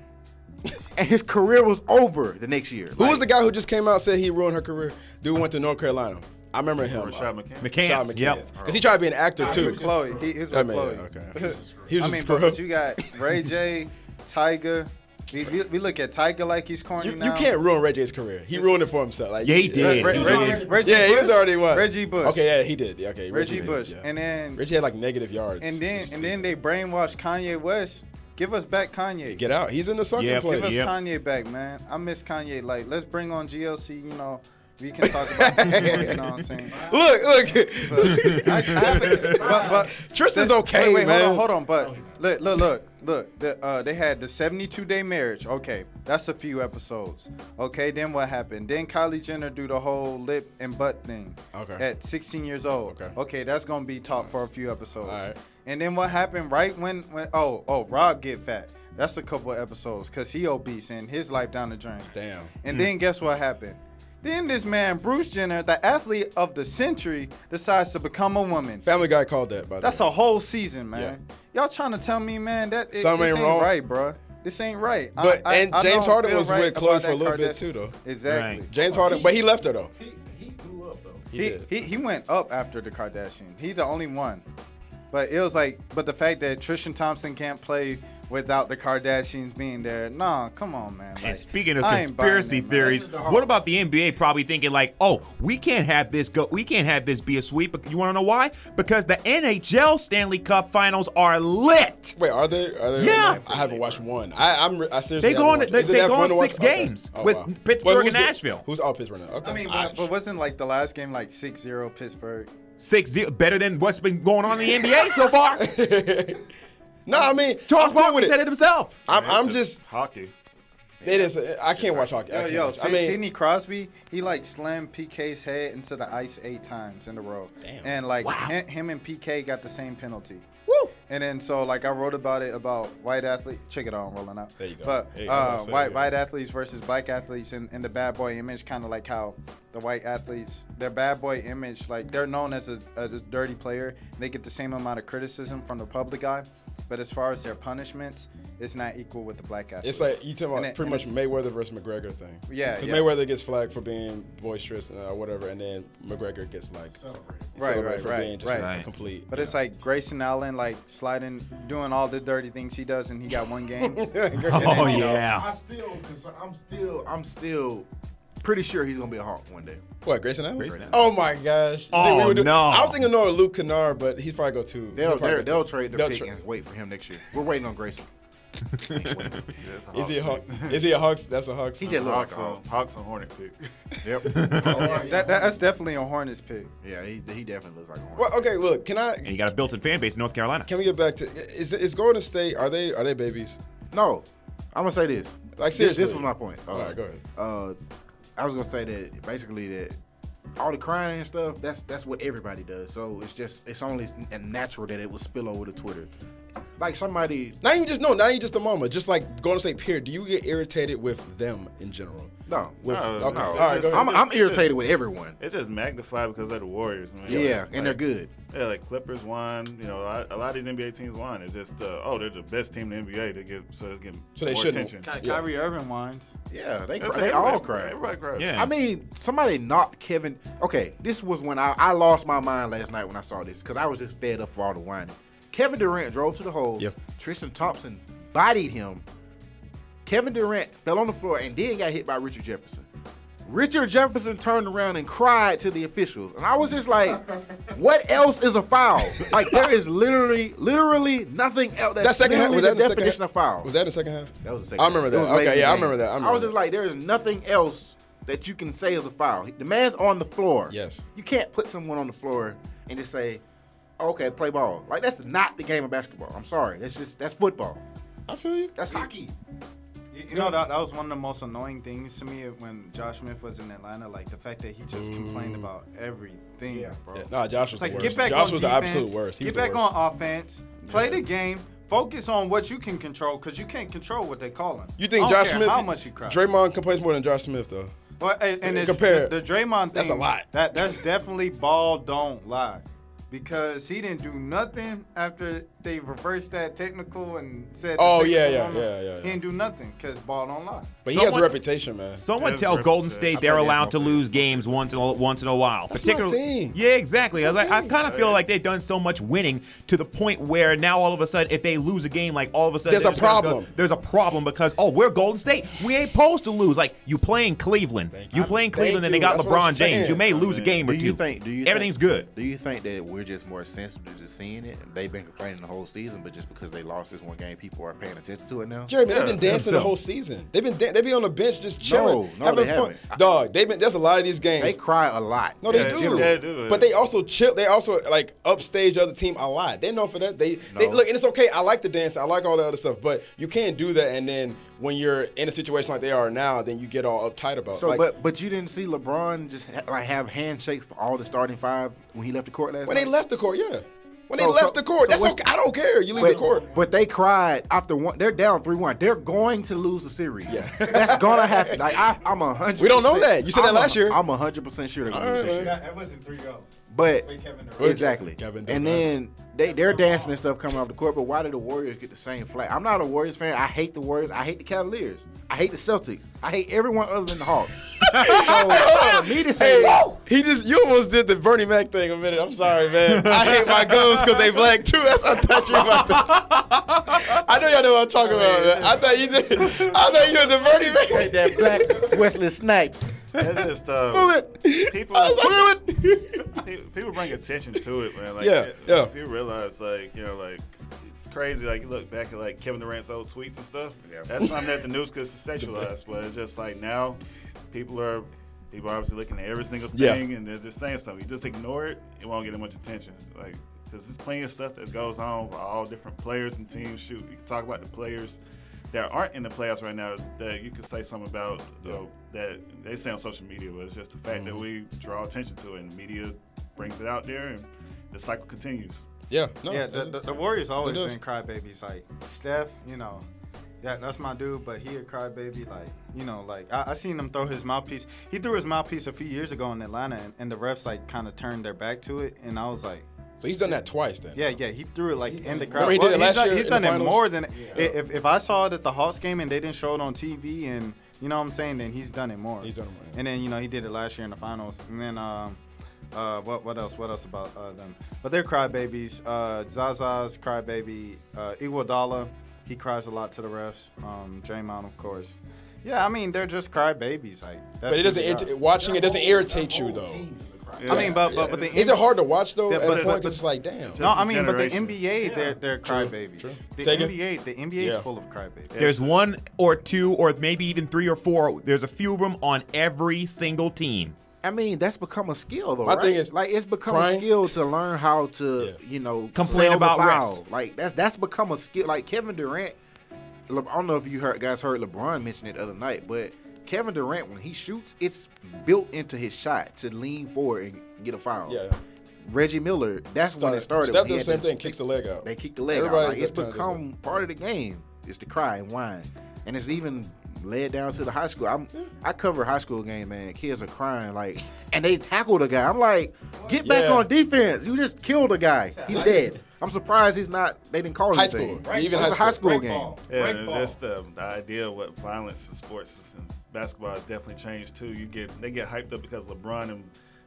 and his career was over the next year. Who was the guy who just came out and said he ruined her career? Dude went to North Carolina. I remember him. Rashad McCants. McCants. Yep. Because he tried to be an actor He too. with Khloe. He is I with mean, Khloe. okay. [laughs] He was I just mean, screw but, but you got Ray J, Tyga. We, we, we look at Tyga like he's corny You, now. you can't ruin Ray J's career. He ruined it for himself. Like Yeah, he did. Re- He Reggie, did. Reggie yeah, Bush. he was already what? Reggie Bush. Okay, yeah, he did. Yeah, Okay, Reggie did, Bush. yeah. And then Reggie had like negative yards. and then and then they brainwashed Kanye West. Give us back Kanye. get out. He's in the sucker Yeah, place. Give us Yep. Kanye back, man. I miss Kanye. Like, let's bring on GLC. You know, we can talk about this You know what I'm saying? [laughs] Look, look. But, I, I have to- but, but Tristan's okay, Wait, wait, man. hold on, hold on. But look, look, look, look. The, uh, they had the 72 day marriage. Okay, that's a few episodes. Okay, then what happened? Then Kylie Jenner do the whole lip and butt thing. Okay. At 16 years old. Okay. Okay, that's gonna be talked for a few episodes. All right. And then what happened right when when oh oh Rob get fat. That's a couple of episodes because he obese and his life down the drain. Damn. And then guess what happened? Then this man, Bruce Jenner, the athlete of the century, decides to become a woman. Family Guy called that. By the That's way. a whole season, man. Y'all trying to tell me, man, that it, Something this ain't ain't wrong. right, bro. This ain't right. But- I- and I James don't Harden was right with Khloe about for a that little bit too, though. Exactly. Right. James Harden, but he left her though. He, he grew up though. He, He, did. he he went up after the Kardashian. He the only one. But it was like, but the fact that Tristan Thompson can't play without the Kardashians being there, nah, come on, man. And speaking of I ain't buying conspiracy it, theories, what about the NBA probably thinking like, "Oh, we can't have this go. We can't have this be a sweep." You want to know why? Because the NHL Stanley Cup Finals are lit. Wait, are they? Are they Yeah. I haven't watched one. I, I'm. I seriously. They go haven't on- watched- they- Is it they that go fun on to watch? six Okay. games Oh, with wow. Pittsburgh Well, and who's the- Nashville. Who's all Pittsburgh now? Okay. I mean, but, but wasn't like the last game like 6-0 Pittsburgh? Six zero, better than what's been going on in the NBA so far. [laughs] no, I mean, Charles I'm cool Barkley said it. it himself. I'm, I'm It's just. hockey. It is. I can't watch hockey. I Yo, can't yo, watch- I mean, Sidney Crosby, he like slammed PK's head into the ice eight times in a row. Damn. And like Wow. him, him and PK got the same penalty. Woo! And then so like I wrote about it about white athlete. Check it out, I'm rolling out. There you go. But you uh, That's it, white white athletes versus black athletes and, and the bad boy image, kind of like how the white athletes, their bad boy image, like they're known as a, as a dirty player. They get the same amount of criticism from the public eye, but as far as their punishments, it's not equal with the black athletes. It's like you talking about it- pretty and much Mayweather versus McGregor thing. Yeah, 'Cause yeah. Because Mayweather gets flagged for being boisterous or whatever, and then McGregor gets like Right, celebrated right, for right, being just right. a Right. complete. But it's like Grayson Allen, like sliding, doing all the dirty things he does, and he got one game. [laughs] Oh [laughs] I yeah. still, concern, I'm still, I'm still pretty sure he's gonna be a Hawk one day. what Grayson Allen? Grayson Allen. Oh my gosh! Oh, we do- no. I was thinking no Luke Kennard, but he's probably go too. They'll, he'll probably they'll, go they'll two. trade their They'll pick tra- and wait for him next year. We're waiting on Grayson. [laughs] Yeah, it's Is he a Hawks Hawk? Is he a Hawks? That's a Hawks. He just look Hawks a on Hawk. Hawks on Hornet pick. [laughs] Yep. [laughs] that, that's definitely a Hornets pick. yeah, he, he definitely looks like a Hornet. Well, okay, look. Can I? And you got a built-in fan base in North Carolina. Can we get back to? Is is Golden State? Are they are they babies? No, I'm gonna say this. Like seriously. this was my point. All right, go ahead. Uh, I was gonna say that basically that all the crying and stuff. That's that's what everybody does. So it's just it's only natural that it will spill over to Twitter. Like somebody. Now you just no, now you just a mama. Just like going to State period. Do you get irritated with them in general? No, With, No, okay. no, All right, just- I'm, I'm irritated with everyone. It's just magnified because they're the Warriors, man. Yeah, Like- and they're good. Yeah, like Clippers won. You know, a lot, a lot of these NBA teams won. It's just, uh, oh, they're the best team in the NBA. They get so it's getting So they more attention. Ky- Yeah. Kyrie Irving whines. Yeah, they That's cry, they everybody- all cry. Everybody cries. Yeah. I mean, somebody knocked Kevin. Okay, this was when I, I lost my mind last night when I saw this because I was just fed up for all the whining. Kevin Durant drove to the hole. Yep. Tristan Thompson bodied him. Kevin Durant fell on the floor and then got hit by Richard Jefferson. Richard Jefferson turned around and cried to the officials, and I was just like, "What else is a foul? Like there is literally, literally nothing else. That's That second half was that the definition half? of foul. Was that the second half? That was the second. I remember It that. Okay, yeah, I remember that. I remember was that. just like, there is nothing else that you can say is a foul. The man's on the floor. Yes. You can't put someone on the floor and just say, "Okay, play ball." Like that's not the game of basketball. I'm sorry. That's just that's football. I feel you. That's hockey. You, you know that, that was one of the most annoying things to me when Josh Smith was in Atlanta. Like the fact that he just complained mm. about everything, Yeah. bro. Yeah, nah, Josh was It's like worst. get back Josh on was defense, the absolute worst. He get back worst. on offense. Play the game. Focus on what you can control because you can't control what they call him. You think I don't Josh care Smith? How much you cry? Draymond complains more than Josh Smith though. Well, and, and compare- the, the Draymond thing. That's a lot. That that's definitely ball don't lie, because he didn't do nothing after they reversed that technical and said. Oh, yeah, technical yeah, yeah, yeah, He didn't do nothing because ball don't lie. But he has a reputation, man. Someone tell Golden State thought they're allowed to more lose games once in a, once in a while. That's my Particularly, thing. yeah, exactly. I, like, I kind of feel like they've done so much winning to the point where now all of a sudden, if they lose a game, like all of a sudden There's a just go- problem. there's a problem because oh, we're Golden State. We ain't supposed to lose. Like you playing Cleveland, you playing Thank Cleveland, and they got That's LeBron James. You may lose a game or Do two. you think? Do you? Everything's good. Do you think that we're just more sensitive to seeing it? They've been complaining the whole season, but just because they lost this one game, people are paying attention to it now. Jeremy, they've been dancing so. the whole season. They've been da- they be on the bench just chilling, no, having they fun. haven't. Dog, they've been. There's a lot of these games. They cry a lot. no, they Yeah, do. Yeah, they do. But they also chill. They also like upstage the other team a lot. They know for that. They, they look, and it's okay. I like the dance. I like all the other stuff. But you can't do that. And then when you're in a situation like they are now, then you get all uptight about. So, like, but but you didn't see LeBron just ha- like have handshakes for all the starting five when he left the court last when night. they left the court, yeah. When So- they left so- the court. so That's what's- okay. I don't care. You leave But, the court. but they cried after one. They're down three one. They're going to lose the series. Yeah. that's gonna happen. Like I, I'm a hundred. We don't know that. You said that I'm a- last year. I'm a hundred percent sure they're gonna lose this year. That wasn't three go. But Kevin exactly. Kevin and Durant. then they they're dancing and stuff coming off the court. But why did the Warriors get the same flag? I'm not a Warriors fan. I hate the Warriors. I hate the Cavaliers. I hate the Celtics. I hate everyone other than the Hawks. [laughs] so uh, me to say, Hey, he just you almost did the Bernie Mac thing a minute. I'm sorry, man. I hate my gums because they black too. That's what I thought you were about to. [laughs] I know y'all know what I'm talking about, man. I thought you did. I thought you were the Bernie Mac. that black [laughs] Wesley Snipes. It's just uh, Move it. people. I was like, move it. people bring attention to it, man. Like, Yeah, it- yeah. If you realize, like, you know, like, it's crazy. Like, you look back at like Kevin Durant's old tweets and stuff. Yeah. That's something that the news could sexualize, but it's just like now, people are. People are obviously looking at every single Yeah. thing and they're just saying something. You just ignore it, it won't get much attention. Like, because there's plenty of stuff that goes on for all different players and teams. Shoot, you can talk about the players that aren't in the playoffs right now that you could say something about you know, that they say on social media, but it's just the fact that Mm-hmm. we draw attention to it and the media brings it out there and the cycle continues. Yeah. No. Yeah, the, the, the Warriors always does. been crybabies. Like Steph, you know, yeah, that's my dude. But he a crybaby. Like you know, like I, I seen him throw his mouthpiece. He threw his mouthpiece a few years ago in Atlanta, and, and the refs like kind of turned their back to it, and I was like. So he's done that twice then. Yeah, yeah, he threw it like in the crowd. Remember he did it he's last done, year he's done it finals? more than if if I saw it at the Hawks game and they didn't show it on TV and you know what I'm saying, then he's done it more. He's done it more, yeah. And then you know he did it last year in the finals, and then um, uh, what what else? What else about uh, them? But they're crybabies. Uh, Zaza's crybaby. Uh, Iguodala, he cries a lot to the refs. Um, Draymond, of course. Yeah, I mean they're just crybabies. Like that's But it who doesn't. they irrit- watching it doesn't irritate you though. I mean, but but, but the Is it hard to watch though? Yeah, at but- the but- it's like, damn. No, I mean, but the generation. NBA, they're they're crybabies. true. The Say again? NBA, the NBA Yeah. is full of crybabies. There's one or two or maybe even three or four. There's a few of them on every single team. I mean, that's become a skill, though. My right? thing is like it's become crying- a skill to learn how to, Yeah. you know, Complain about the foul. Like that's that's become a skill. Like Kevin Durant. Le- I don't know if you heard guys heard LeBron mention it the other night, but Kevin Durant when he shoots, it's built into his shot to lean forward and get a foul. Yeah. Reggie Miller, that's when it started. Steph does the same to- thing. Kicks the leg out. They kick the leg Everybody out. Like, it's does kinda become part of the game. It's to cry and whine, and it's even led down to the high school. I'm I cover high school game, man. Kids are crying like, [laughs] and they tackle the guy. I'm like, get back Yeah. on defense. You just killed a guy. He's dead. I'm surprised he's not. They didn't call High anything. school. Even high a high school. school Break game. ball. Yeah, ball. that's the, the idea of what violence in sports is and basketball has definitely changed too. You get they get hyped up because LeBron and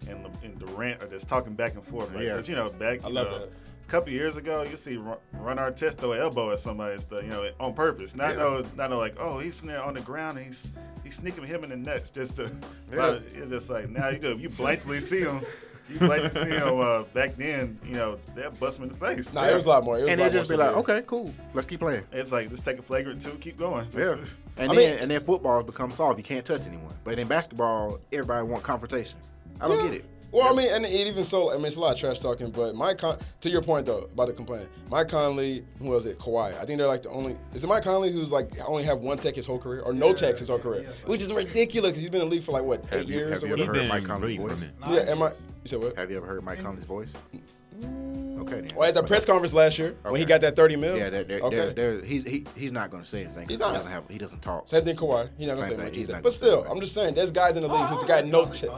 and, Le, and Durant are just talking back and forth. Like, Yeah. But you know, back you know, a couple years ago, you see Ron Artest throw an elbow at somebody, you know, on purpose. Not no, not no like, oh, he's sitting there on the ground and he's he's sneaking him in the nuts just to. But [laughs] it's just like now you do, you blatantly see him. [laughs] You blatantly see him. Uh, back then, you know, they'll bust him in the face. Nah, it was a lot more. It was And they lot just be like, okay, cool, let's keep playing. It's like let's take a flagrant two, keep going. Yeah. [laughs] And I then mean- and then football has become soft. You can't touch anyone. But in basketball, everybody want confrontation. I don't Yeah. get it. Well, I mean, and it even so, I mean, it's a lot of trash talking. But Mike, Con- to your point though about the complaint, Mike Conley, who was it? Kawhi. I think they're like the only. Is it Mike Conley who's like only have one tech his whole career, or no tech his whole career, which is ridiculous. 'cause He's been in the league for like what eight Have you- years have or you ever heard Mike He's voice? really Yeah, am I? You said what? Have you ever heard Mike Conley's voice? Mm. Okay, then. Well, at the press conference last year when he got that thirty mil. Yeah, there, there, okay. there, there, he's he, he's not going to say anything. He's he not. doesn't have he doesn't talk. Same thing, Kawhi. He's not gonna say thing, much he's either. not But gonna say still. I'm just saying, there's guys in the league who's got no tech.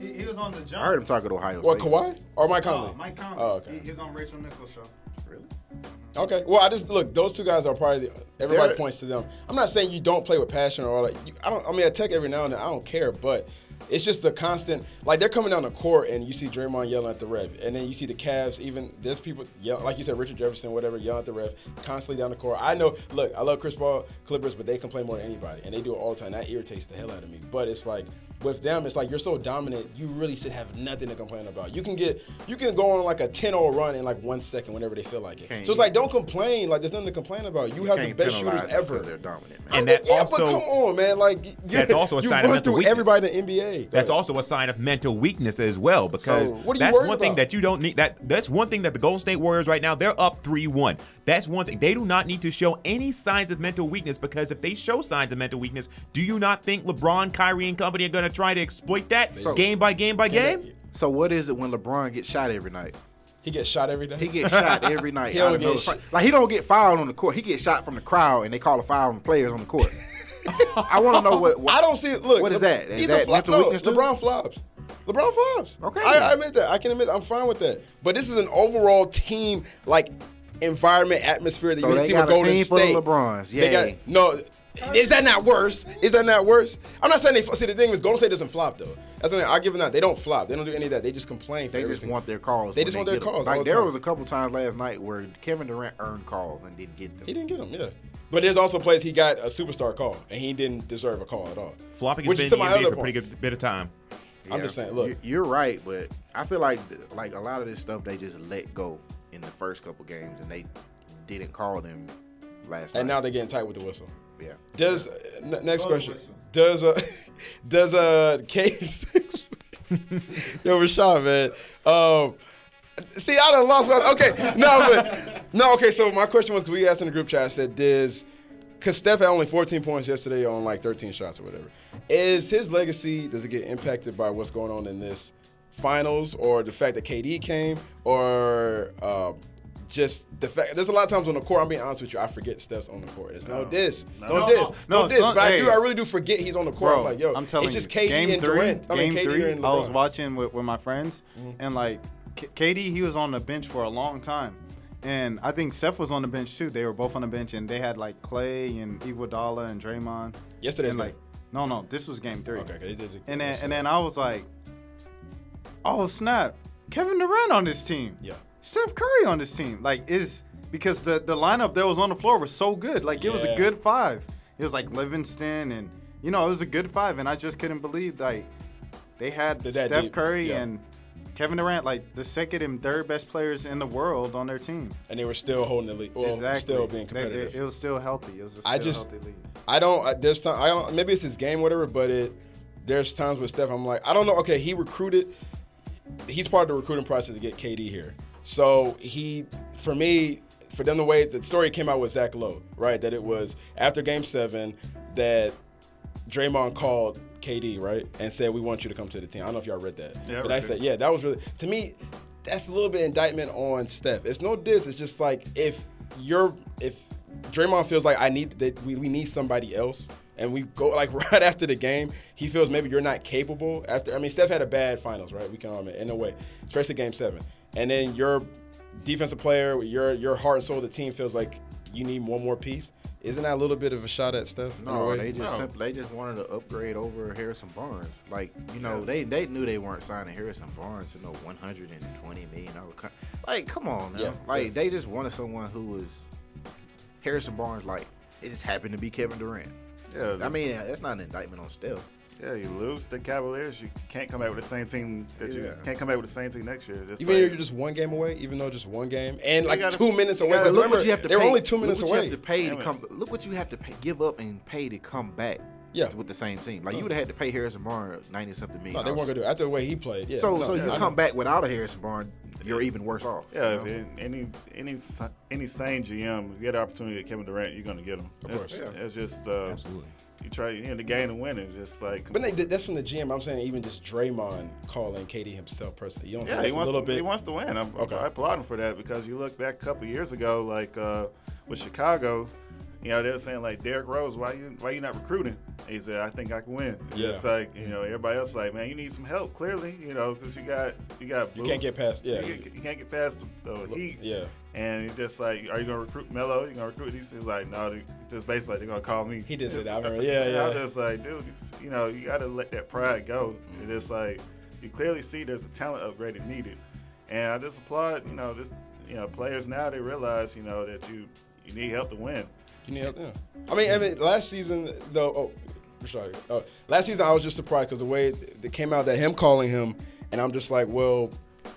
He, he was on the jump. I heard him talking to Ohio What State. Kawhi or Mike Conley? Oh, Mike Conley. Oh, okay. He, he's on Rachel Nichols' show. Really? Okay. Well, I just look. Those two guys are probably the, everybody They're- points to them. I'm not saying you don't play with passion or like. You, I don't. I mean, I tech every now and then. I don't care, but it's just the constant. Like they're coming down the court and you see Draymond yelling at the ref, and then you see the Cavs. Even there's people yell, like you said, Richard Jefferson, whatever, yelling at the ref constantly down the court. I know. Look, I love Chris Paul, Clippers, but they complain more than anybody, and they do it all the time. That irritates the hell out of me. But it's like. With them, it's like you're so dominant, you really should have nothing to complain about. You can get, you can go on like a 10-0 run in like one second whenever they feel like it. Can't So it's like, don't complain. Like, there's nothing to complain about. You, have the best shooters ever. They're dominant, man. And that yeah, also- but come on, man. Like, you, [laughs] That's also a you sign of mental through weakness. everybody in the NBA. Go That's ahead. also a sign of mental weakness as well because So, what are you that's worried one thing that you don't need that that's one thing that the Golden State Warriors right now they're up 3-1. That's one thing. They do not need to show any signs of mental weakness because if they show signs of mental weakness, do you not think LeBron, Kyrie and company are going to try to exploit that So- game by game by game? So what is it when LeBron gets shot every night? He gets shot every day. He gets shot every [laughs] night. He don't get nowhere. shit. like he don't get fouled on the court. He gets shot from the crowd, and they call a foul on the players on the court. I want to know what, what [laughs] I don't see it. Look, What is Le- that? Is he's that a flop. No. LeBron flops. LeBron flops. Okay. I, I admit that. I can admit. I'm fine with that. But this is an overall team like environment atmosphere that So you they see got with a Golden team full of State. LeBrons. They got no. Is that not worse? Is that not worse? I'm not saying they. See, the thing is, Golden State doesn't flop though. That's the. I give them that. They don't flop. They don't do any of that. They just complain. For They just want their calls. They just want their calls all Like the there time. was a couple times last night where Kevin Durant earned calls and didn't get them. He didn't get them. Yeah. But there's also plays he got a superstar call and he didn't deserve a call at all. Flopping has Which been is in to the my NBA other for a pretty good bit of time. I'm just saying. Look, You- you're right, but I feel like like a lot of this stuff they just let go in the first couple games and they didn't call them last and night. now they're getting tight with the whistle. Yeah. Does n- next question? Does a [laughs] does uh case [laughs] Yo Rashad man. Um see I done lost my okay. No but no okay, so my question was 'cause we asked in the group chat I said does because Steph had only 14 points yesterday on like 13 shots or whatever. Is his legacy does it get impacted by what's going on in this finals or the fact that KD came or uh, just the fact there's a lot of times on the court. I'm being honest with you, I forget Steph's on the court. It's no, this, no, No. this, no, No, this. son- but I do, I really do forget he's on the court. Bro, I'm like, yo, I'm telling it's just you, KD game and three, Durant. I mean, game KD three, and I was watching with, with my friends, mm-hmm. and like K- KD, he was on the bench for a long time, and I think Steph was on the bench too. They were both on the bench, and they had like Klay and Iguodala and Draymond. Yesterday's and game. like, no, no, this was game three. Okay, okay, they did. And then and then I was like, oh snap, Kevin Durant on this team. Yeah. Steph Curry on this team. Like is because the the lineup that was on the floor was so good. Like it was a good five. It was like Livingston and you know it was a good five, and I just couldn't believe like they had Steph deep. Curry Yeah. and Kevin Durant, like the second and third best players in the world on their team. and they were still holding the lead. Well, exactly. still being They- they- competitive. it was still healthy. It was a still I just- healthy league. I don't. I, there's time. I don't. Maybe it's his game, whatever. But it. There's times with Steph. I'm like, I don't know. Okay, he recruited. He's part of the recruiting process to get KD here. So he, for me, for them the way the story came out with Zach Lowe, right? That it was after Game Seven that Draymond called KD, right, and said we want you to come to the team. I don't know if y'all read that. Yeah, but I said, yeah, that was really to me. That's a little bit indictment on Steph. It's no diss. It's just like if you're if Draymond feels like I need that we, we need somebody else, and we go like [laughs] right after the game, he feels maybe you're not capable. After I mean, Steph had a bad finals, right? We can all admit in a way, especially Game Seven, and then your defensive player, your your heart and soul of the team feels like you need one more piece. Isn't that a little bit of a shot at Steph? No, they just No. simply they just wanted to upgrade over Harrison Barnes. Like you know, they they knew they weren't signing Harrison Barnes to no 120 million dollar. Con- like, come on, now. Yeah, Like yeah. they just wanted someone who was Harrison Barnes. Like it just happened to be Kevin Durant. Yeah, I mean, that's not an indictment on Steph. Yeah, you lose the Cavaliers, you can't come back with the same team that you Yeah. can't come back with the same team next year. Just Even like- if you're just one game away, even though just one game, and like gotta- two minutes away. gotta Because look remember, what you have to they were pay. only two minutes look what away. You have to pay to Damn it. come. Look what you have to pay, give up and pay to come back. Yeah. with the same team. Like you would have had to pay Harrison Barnes ninety something million. No, they weren't gonna do it. after the way he played. Yeah. So no, so yeah, you I come know. back without a Harrison Barnes, you're even worse off. Yeah, you if know? any any any sane GM, if you get the opportunity to get Kevin Durant, you're gonna get him. Of course. it's, Yeah. it's just uh, Absolutely. You try you in the game to win. It's just like But they, that's from the GM. I'm saying even just Draymond calling KD himself personally. You don't yeah, he wants little to bit. he wants to win. I'm, Okay. I applaud him for that because you look back a couple years ago, like uh, with Chicago. You know, they were saying like Derrick Rose, why you why you not recruiting? He said, I think I can win. Yeah. It's like you know everybody else like, man, you need some help. Clearly, you know, because you got you got you can't get past. Yeah. you, you can't get past the, the Heat. yeah. And he's just like, are you gonna recruit Melo? You gonna recruit? These? He's like, no. They, just basically, they're gonna call me. He did say that. I remember. [laughs] Yeah, I'm just like, dude, you know, you gotta let that pride go. It's just like you clearly see there's a talent upgrade needed, and I just applaud, you know, just you know, players now they realize, you know, that you you need help to win. You need help. Yeah. I mean, I mean, last season though. Oh, sorry. Oh, last season I was just surprised because the way it came out that him calling him, and I'm just like, well,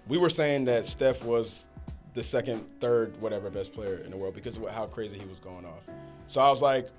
we were saying that Steph was the second, third, whatever best player in the world because of how crazy he was going off. So I was like,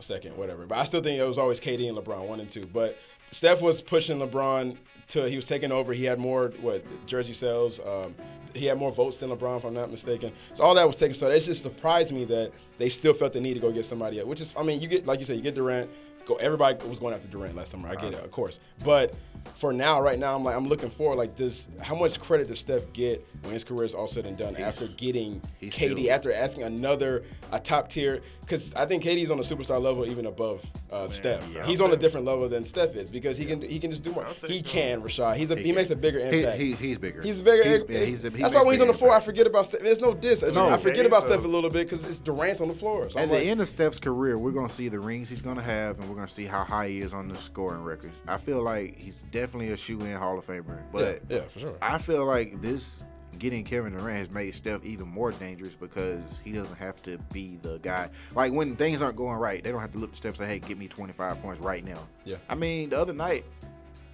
second, whatever. But I still think it was always KD and LeBron, one and two. But Steph was pushing LeBron to he was taking over. He had more what jersey sales. Um, he had more votes than LeBron, if I'm not mistaken. So all that was taken. So it just surprised me that they still felt the need to go get somebody else. Which is, I mean, you get like you said, you get Durant. Go. Everybody was going after Durant last summer. I get it, of course. But for now, right now, I'm like I'm looking forward. Like, does how much credit does Steph get when his career is all said and done after getting he's KD still- after asking another a top tier? Because I think KD's on a superstar level, even above uh, Steph. yeah. He's on a different level than Steph is because he can he can just do more. He so. can, Rashad. He's a, he, makes a bigger impact. he, he's bigger. He's bigger. He's, He's, yeah, he's a, he that's why when he's on the floor, I forget about Steph. There's no diss. It's No, I forget about so- Steph a little bit because it's Durant's on the floor. So At I'm the like, end of Steph's career, we're gonna see the rings he's gonna have, and we're gonna see how high he is on the scoring records. I feel like he's definitely a shoe-in Hall of Famer, but yeah, yeah, for sure. I feel like this getting Kevin Durant has made Steph even more dangerous because he doesn't have to be the guy. Like when things aren't going right, they don't have to look to Steph and say, "Hey, give me 25 points right now." Yeah. I mean, the other night,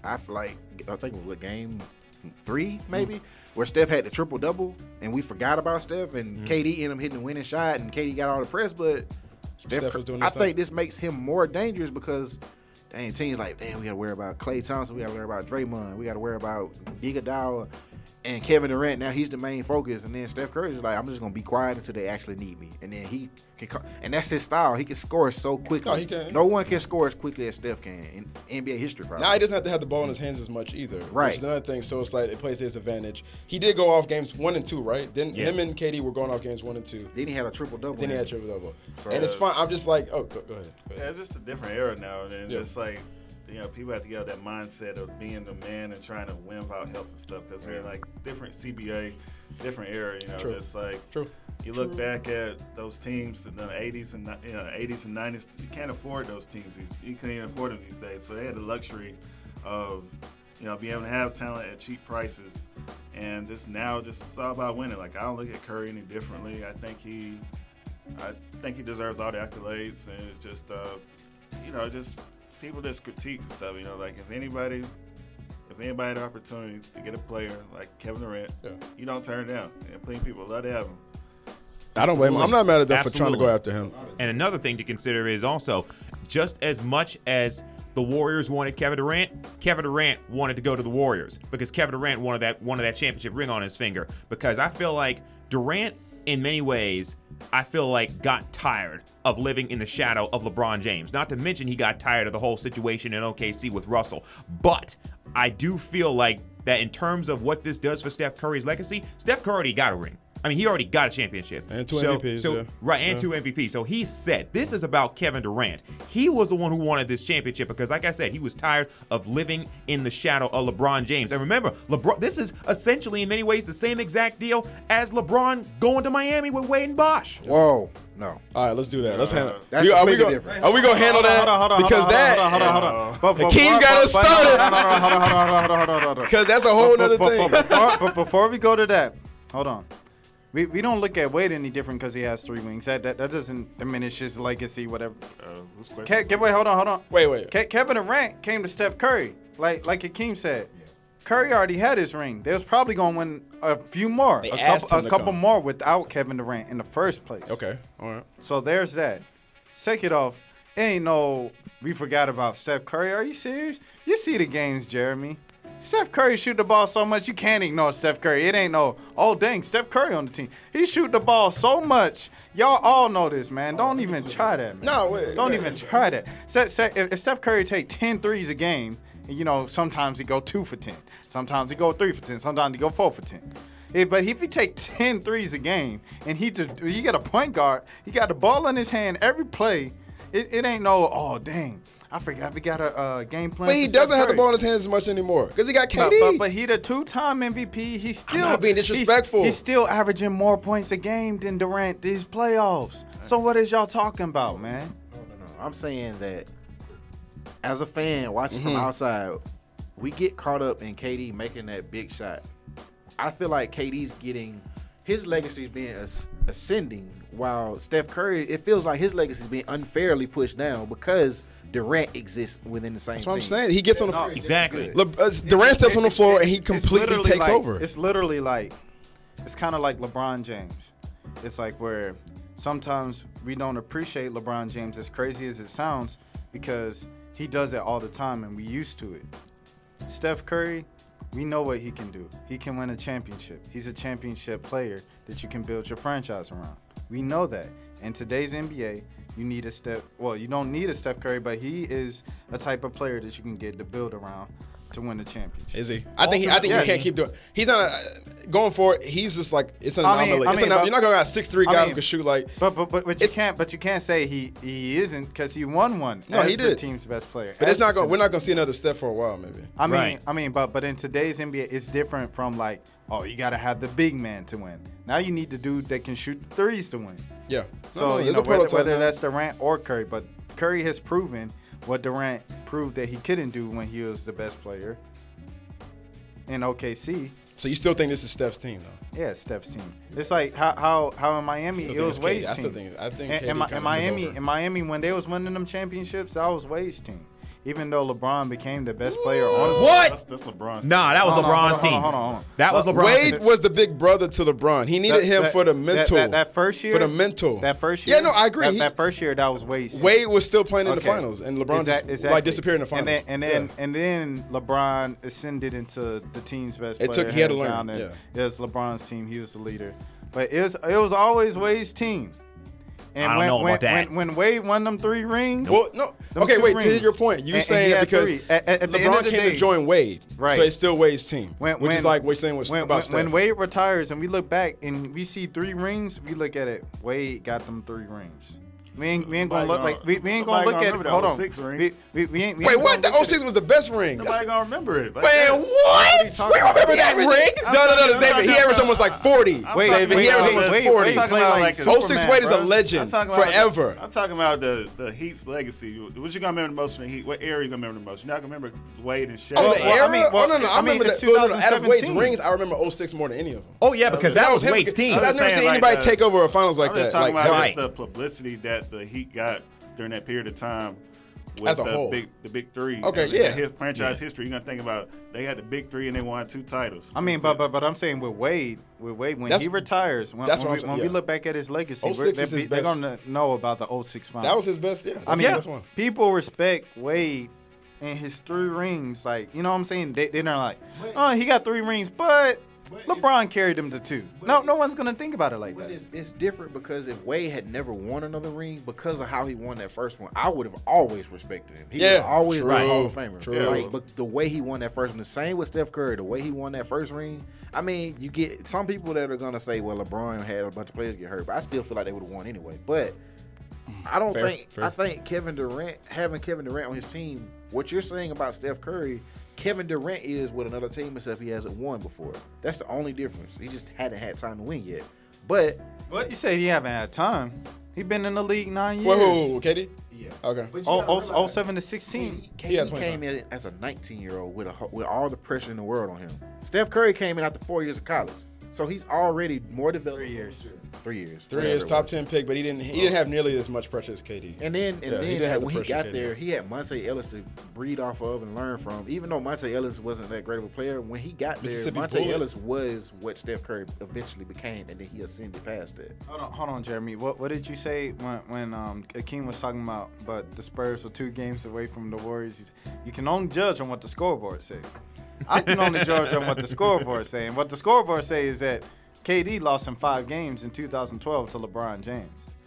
I feel like I think it was what, game three maybe. Mm-hmm. Where Steph had the triple double and we forgot about Steph and mm-hmm. KD ended up hitting the winning shot and KD got all the press, but Steph, Steph was doing I his think this makes him more dangerous because dang teams like damn we gotta worry about Klay Thompson, we gotta worry about Draymond, we gotta worry about Iguodala and Kevin Durant. Now he's the main focus, and then Steph Curry is like I'm just gonna be quiet until they actually need me, and then he can co- and that's his style. He can score so quickly. No, he can. No one can score as quickly as Steph can in NBA history. Probably. Now he doesn't have to have the ball in his hands as much either. Right. Which is another thing. So it's like it plays to his advantage. He did go off games one and two, right? Then Yeah. him and KD were going off games one and two. then he had a triple double. Then he had triple double. So- and it's fine. I'm just like, oh, go, go ahead. Go Yeah, it's just a different era now, and Yeah. it's like you know people have to get out that mindset of being the man and trying to win without help and stuff because they're like different CBA, different era. You know, True. it's like True. you look back at those teams in the '80s and you know '80s and '90s. You can't afford those teams. You can't even afford them these days. So they had the luxury of you know being able to have talent at cheap prices, and just now just it's all about winning. Like I don't look at Curry any differently. I think he, I think he deserves all the accolades, and it's just uh, you know just people just critique and stuff. You know, like if anybody. If anybody had the opportunity to get a player like Kevin Durant, Yeah. you don't turn it down. And plenty of people love to have him. I don't blame him. I'm not mad at them for trying to go after him. And another thing to consider is also just as much as the Warriors wanted Kevin Durant, Kevin Durant wanted to go to the Warriors because Kevin Durant wanted that wanted that championship ring on his finger. Because I feel like Durant, in many ways, I feel like got tired of living in the shadow of LeBron James. Not to mention he got tired of the whole situation in OKC with Russell. But I do feel like that in terms of what this does for Steph Curry's legacy, Steph Curry got a ring. I mean, he already got a championship. And two so, MVPs, So, yeah. Right, and Yeah. two MVP. So he said, this is about Kevin Durant. He was the one who wanted this championship because, like I said, he was tired of living in the shadow of LeBron James. And remember, LeBron, this is essentially, in many ways, the same exact deal as LeBron going to Miami with Wade and Bosh. Whoa, no. All right, let's do that. Let's handle. That's We- are we completely gonna, different. Are we gonna handle that? Hold on, hold on, because hold on, that hold on, hold on, hold on. But- but- Hakeem but- got us but- started. Hold on, hold on, hold on, hold on, hold on, [laughs] hold on, hold on. because that's a whole other thing. but before we go to that, hold on. We, we don't look at Wade any different because he has three wings. That, that that doesn't diminish his legacy, whatever. Uh, who's? Ke- Ke- wait, hold on, hold on. Wait, wait. Ke- Kevin Durant came to Steph Curry, like like Hakeem said. Curry already had his ring. They was probably going to win a few more, They a asked couple, him a to couple come. more without Kevin Durant in the first place. Okay, all right. So there's that. Second off, ain't no we forgot about Steph Curry. Are you serious? You see the games, Jeremy. Steph Curry shoot the ball so much you can't ignore Steph Curry. It ain't no oh dang Steph Curry on the team. He shoot the ball so much. Y'all all know this, man. Don't even try that, man. No, wait, Don't wait. even try that. If Steph Curry take 10 threes a game, you know, sometimes he go 2 for 10. Sometimes he go 3 for 10. Sometimes he go 4 for 10. Eh, but if he take 10 threes a game and he just he got a point guard, he got the ball in his hand every play, it, it ain't no oh dang. I forgot we got a uh, game plan. But he doesn't have the Curry. ball in his hands as much anymore because he got KD. But, but, but he the two-time MVP. He's still not being disrespectful. He's, still averaging more points a game than Durant these playoffs. So what is y'all talking about, man? No, no, no. I'm saying that as a fan watching Mm-hmm. from outside, we get caught up in KD making that big shot. I feel like KD's getting his legacy is being ascending, while Steph Curry, it feels like his legacy is being unfairly pushed down because Durant exists within the same. That's what I'm team. saying. He gets on the floor. Exactly. Le- uh, Durant steps on the floor and he completely takes like- over. It's literally like, it's kind of like LeBron James. It's like where sometimes we don't appreciate LeBron James as crazy as it sounds because he does it all the time and we used to it. Steph Curry, we know what he can do. He can win a championship. He's a championship player that you can build your franchise around. We know that. In today's NBA, you need a step. Well, you don't need a Steph Curry, but he is a type of player that you can get to build around to win the championship. Is he? I think he, I think Yeah. you can't keep doing. He's not a, going forward. He's just like it's an I mean- anomaly. I It's mean, an- but- you're not gonna got six three I guy who mean, can shoot like. But but but, but you can't but you can't say he he isn't because he won one. No, as he the team's best player. But it's not going. We're not gonna see another step for a while, maybe. I mean, Right. I mean, but but in today's NBA, it's different from like, oh, you got to have the big man to win. Now you need the dude that can shoot the threes to win. Yeah. So No, no, you know whether, whether that's Durant or Curry, but Curry has proven what Durant proved that he couldn't do when he was the best player in OKC. So you still think this is Steph's team though? Yeah, Steph's team. It's like how how how in Miami it was. Wade's I still think- I think in, in, in Miami in Miami when they was winning them championships, I was Wade's team. Even though LeBron became the best player on the What? That's, that's LeBron's. Nah, that was Hold on, LeBron's hold on, team. hold on, hold on. That was But LeBron's Wade team. was the big brother to LeBron. He needed That- him that- for the that- mental. That, that first year, For the mental. That first year. Yeah, no, I agree. That, He- that first year, that was Wade's team. Wade was still playing in the Okay. finals, and LeBron Exact- just like disappeared in the finals. And then and then, Yeah. and then LeBron ascended into the team's best It player. took- he had to hands learn, down, and yeah. It was LeBron's team. He was the leader. But it was it was always Wade's team. And I don't when, know when, about that. When, when Wade won them three rings, well, no. them Okay, two wait. To rings, your point, you and- and saying he that had because three. At- at- at the LeBron of the came day- to join Wade, Right. So it's still Wade's team, when, which when, is like what you're saying was when, about when, Steph. when Wade retires and we look back and we see three rings, we look at it. Wade got them three rings. We ain't, we ain't gonna look Nobody like we, we ain't gonna- gonna look at it. Hold on. 06 ring. We, we, we ain't, we Wait, ain't what? The look 06 was the best ring. Nobody gonna remember it. Like Man, that. what? We remember that ring? I'm No, no, no, David. He averaged almost like 40. Wait, David, he averaged almost 40. wait, I'm talking play about like like a- Superman, 06 Wade is a legend forever. I'm talking about the the Heat's legacy. What you gonna remember the most from the Heat? What era you gonna remember the most? You're not gonna remember Wade and Shaq. Oh, the well, I era? mean, oh, well, no, no. I, I mean, remember it's that. No, no, no. Out of Wade's 2017. rings, I remember 06 more than any of them. Oh yeah, because that was. Wade's team. I've never seen anybody uh, take over a finals like that. I'm just talking about the publicity that the Heat got during that period of time. With As a the whole. big, the big three. Okay, In yeah. his franchise history, you're gonna think about they had the big three and they won two titles. I mean, That's but it. but but I'm saying with Wade, with Wade, when That's- he retires, when, that's when, what we, I'm when saying, we yeah. look back at his legacy, 06 we're, they're, his they're best. gonna know about the 06 finals. that was his best. Yeah. I mean, that's one. people respect Wade and his three rings. Like, you know what I'm saying? They, they're not like, oh, he got three rings, but LeBron carried him to two. No, no one's gonna think about it like that. it's, it's different because if Wade had never won another ring because of how he won that first one, I would have always respected him. He Yeah, yeah, always been true, a Hall of Famer. true. Like, but the way he won that first one, the same with Steph Curry, the way he won that first ring. I mean, you get some people that are gonna say, "Well, LeBron had a bunch of players get hurt," but I still feel like they would have won anyway. But I don't Fair, think fair. I think Kevin Durant having Kevin Durant on his team. What you're saying about Steph Curry, Kevin Durant is with another team except he hasn't won before. That's the only difference. He just hadn't had time to win yet. But But you say he haven't had time. He been in the league nine years. Whoa, whoa, KD? yeah. Okay. Oh, oh, oh, 07 to 16. KD, He had KD 20 came in as a 19 year old with a, with all the pressure in the world on him. Steph Curry came in after four years of college, so he's already more developed. Three years. Three years. Three years top ten pick, but he didn't. He didn't have nearly as much pressure as KD. And then and Yeah, then didn't the when he got KD. there, he had Monta Ellis to breed off of and learn from. Even though Monta Ellis wasn't that great of a player, when he got there, Mississippi Monta Bullet. Ellis was what Steph Curry eventually became, and then he ascended past that. Hold on, hold on, Jeremy. What what did you say when when um Hakeem was talking about? But the Spurs are two games away from the Warriors. You can only judge on what the scoreboard say. [laughs] I can only judge on what the scoreboard say, and what the scoreboard say is that KD lost in five games in 2012 to LeBron James. [laughs]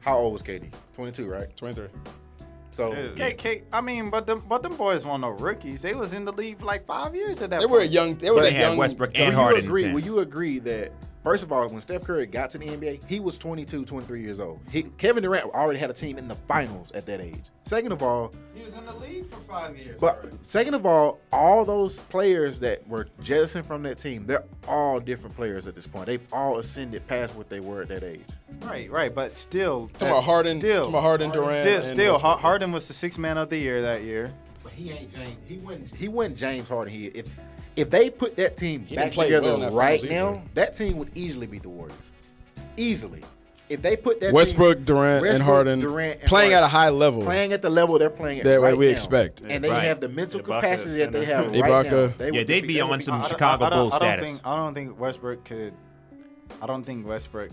How old was KD? 22, right? Twenty-three. So K, K, I mean, but them but them boys weren't no rookies. They was in the league for like five years at that point. They were a young. They were young. They a had young. Westbrook young- and Will you Harden. agree? Will you agree that first of all, when Steph Curry got to the NBA, he was 22, 23 years old. He, Kevin Durant already had a team in the finals at that age. Second of all, He was in the league for five years. but second of all, all those players that were jettisoned from that team, they're all different players at this point. They've all ascended past what they were at that age. right, right, but still, Talking about Harden. still, Talking about Harden, Durant. Still, still Westbrook. Harden was the sixth man of the year that year. But he ain't James. He wasn't. He wasn't James Harden. He if if they put that team He back together well right now, either. that team would easily beat the Warriors. Easily. If they put that Westbrook, team, Durant, and Harden Durant, and playing at a high level. playing at the level they're playing at That right we now, expect. and they Right. have the mental Ibaka capacity that they have center. right now. They Yeah, would they'd defeat- be on some defeat- I- I- Chicago I, don't- Bulls status. think I don't think Westbrook could. I don't think Westbrook.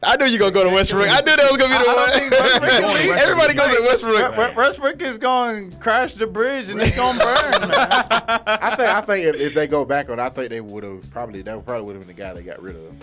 I knew you gonna go to Westbrook. I knew that was gonna be I- I don't think the Westbrook one. Everybody goes to Westbrook. We- Westbrook is going to crash the bridge and it's going to burn. man. [laughs] I think I think if, if they go back on, I think they would have probably that probably would have been the guy they got rid of.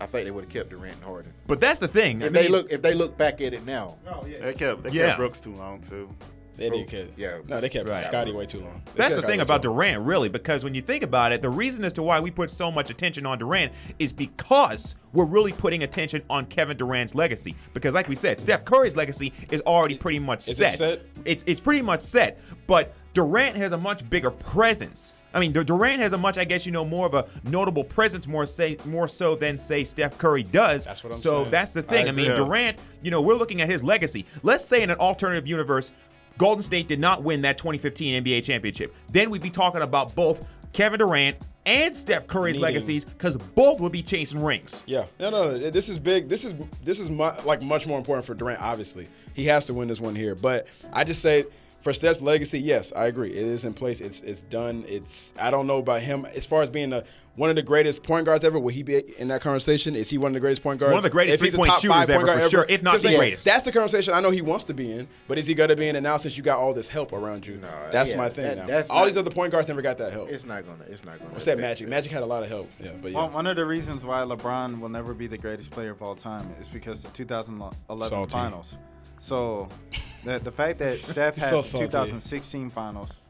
I think they would have kept Durant and Harden. But that's the thing. I If they look, if they look back at it now, oh, They kept they Yeah. kept Brooks too long too. They did kid. Yeah. No, they kept Right. Scotty way too long. They That's the thing about long. Durant, really, because when you think about it, the reason as to why we put so much attention on Durant is because we're really putting attention on Kevin Durant's legacy. Because, like we said, Steph Curry's legacy is already pretty much Is it set. set? It's it's pretty much set. But Durant has a much bigger presence. I mean, Durant has a much, I guess, you know, more of a notable presence, more say, more so than say Steph Curry does. That's what I'm so saying. that's the thing. I I, mean. Durant, you know, we're looking at his legacy. Let's say in an alternative universe, Golden State did not win that 2015 NBA championship. Then we'd be talking about both Kevin Durant and Steph Curry's Needing- legacies because both would be chasing rings. Yeah, no, no, no. This is big. This is this is mu- like much more important for Durant. Obviously, he has to win this one here. But I just say for Steph's legacy, yes, I agree. It is in place. It's it's done. It's I don't know about him as far as being a, one of the greatest point guards ever. Will he be in that conversation? Is he one of the greatest point guards? One of the greatest If he's a three-point top shooters five point ever, guard for sure, if not See the saying? greatest. That's the conversation I know he wants to be in. But is he going to be in it now since you got all this help around you? that's yeah, my thing that- now. that's all not- these other point guards never got that help. it's not gonna. It's not gonna. What's that Magic? it. Magic had a lot of help. Yeah, but yeah. One, one of the reasons why LeBron will never be the greatest player of all time is because the 2011 Salty. finals. So, the, the fact that [laughs] Steph had So the salty. 2016 finals,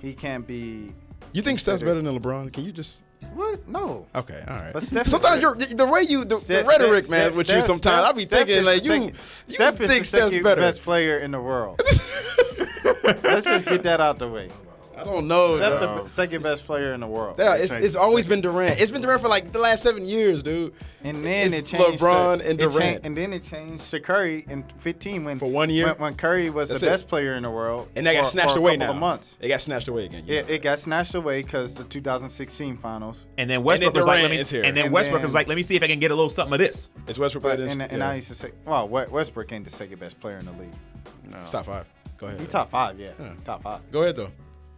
he can't be. you think Steph's better than LeBron? Can you just What? No. Okay, all right. But Steph sometimes you're, the way you the, Steph- the rhetoric, Steph- man, Steph- with you Steph- sometimes I be Steph thinking like you, you Steph think is the Steph's second better. best player in the world. [laughs] Let's just get that out the way. I don't know. Steph dog. the second best player in the world. Yeah, it's, it's always been Durant. It's been Durant for like the last seven years, dude. And then It's it changed. LeBron to, and it Durant. cha- and then it changed to Curry in 15 when For one year? when, when Curry was That's the it. best player in the world. And that got for- snatched for a away couple now. Of months. It got snatched away again. you It, it got snatched away because the 2016 finals. And then Westbrook was like, let me, is here. and then And Westbrook then- was like, let me see if I can get a little something of this. it's Westbrook. But but and, it's, and yeah. I used to say, well, Westbrook ain't the second best player in the league. It's top five. Go ahead. He top five, yeah, Yeah. top five. Go ahead though.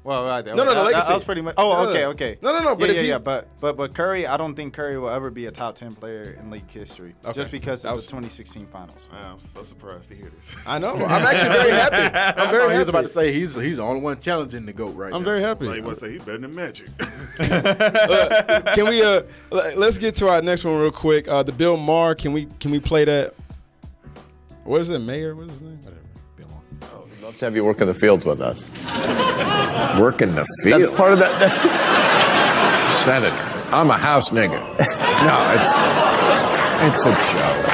Well, right there. No, no, the that, that- legacy. that was pretty much. Oh, No, no, okay, no. okay. No, no, no, but yeah, if yeah, yeah. he's- But but but Curry, I don't think Curry will ever be a top ten player in league history, Okay. just because That of was- the 2016 finals. I'm so surprised to hear this. I know. I'm actually very happy. [laughs] I'm very Oh, happy. he was about to say he's he's the only one challenging the goat right now. I'm now. very happy. Like, want to say he's better than Magic. [laughs] can we uh let's get to our next one real quick. Uh the Bill Maher, can we can we play that? What is it, Mayor? What is his name? Whatever. Bill Maher. love to have you work in the fields with us. [laughs] Work in the fields? That's part of that. That's Senator. I'm a house nigga. No, it's it's a joke.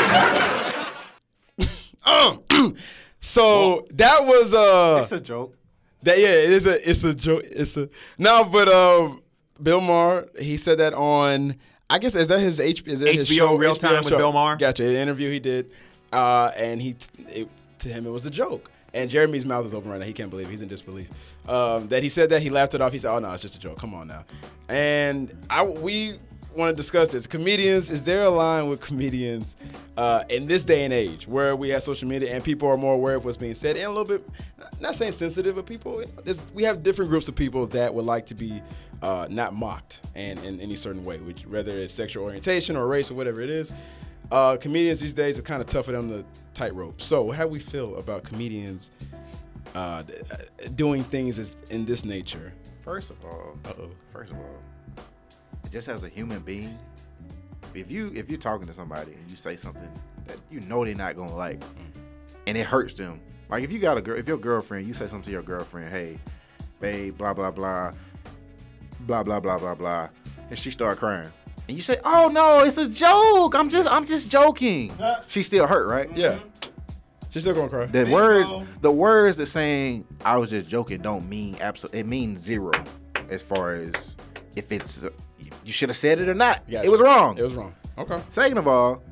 Um, [laughs] [clears throat] so that was uh It's a joke. that yeah it is a it's a joke it's a no but um Bill Maher he said that on I guess is that his H is that his HBO show Real Time with. Bill Maher? Gotcha, an interview he did, uh, and he it, to him it was a joke. And Jeremy's mouth is open right now. He can't believe it. he's in disbelief. Um, that he said that he laughed it off. He said, "Oh no, it's just a joke. Come on now." And I we want to discuss this. Comedians, is there a line with comedians uh, in this day and age where we have social media and people are more aware of what's being said and a little bit, not saying sensitive, but people, there's, we have different groups of people that would like to be uh, not mocked and in any certain way, which whether it's sexual orientation or race or whatever it is. Uh, comedians these days are kind of tougher than the tightrope. So, how do we feel about comedians uh, uh, doing things as, in this nature? First of all, Uh-oh. first of all, just as a human being, if you if you're talking to somebody and you say something that you know they're not gonna like, and it hurts them, like if you got a girl, if your girlfriend, you say something to your girlfriend, hey, babe, blah blah blah, blah blah blah blah blah, and she start crying, and you say, oh no, it's a joke, I'm just I'm just joking. She still hurt, right? Yeah. She's still gonna cry. The words, the words that saying "I was just joking" don't mean absolutely. It means zero, as far as if it's uh, you should have said it or not. Gotcha. It was wrong. It was wrong. Okay. Second of all,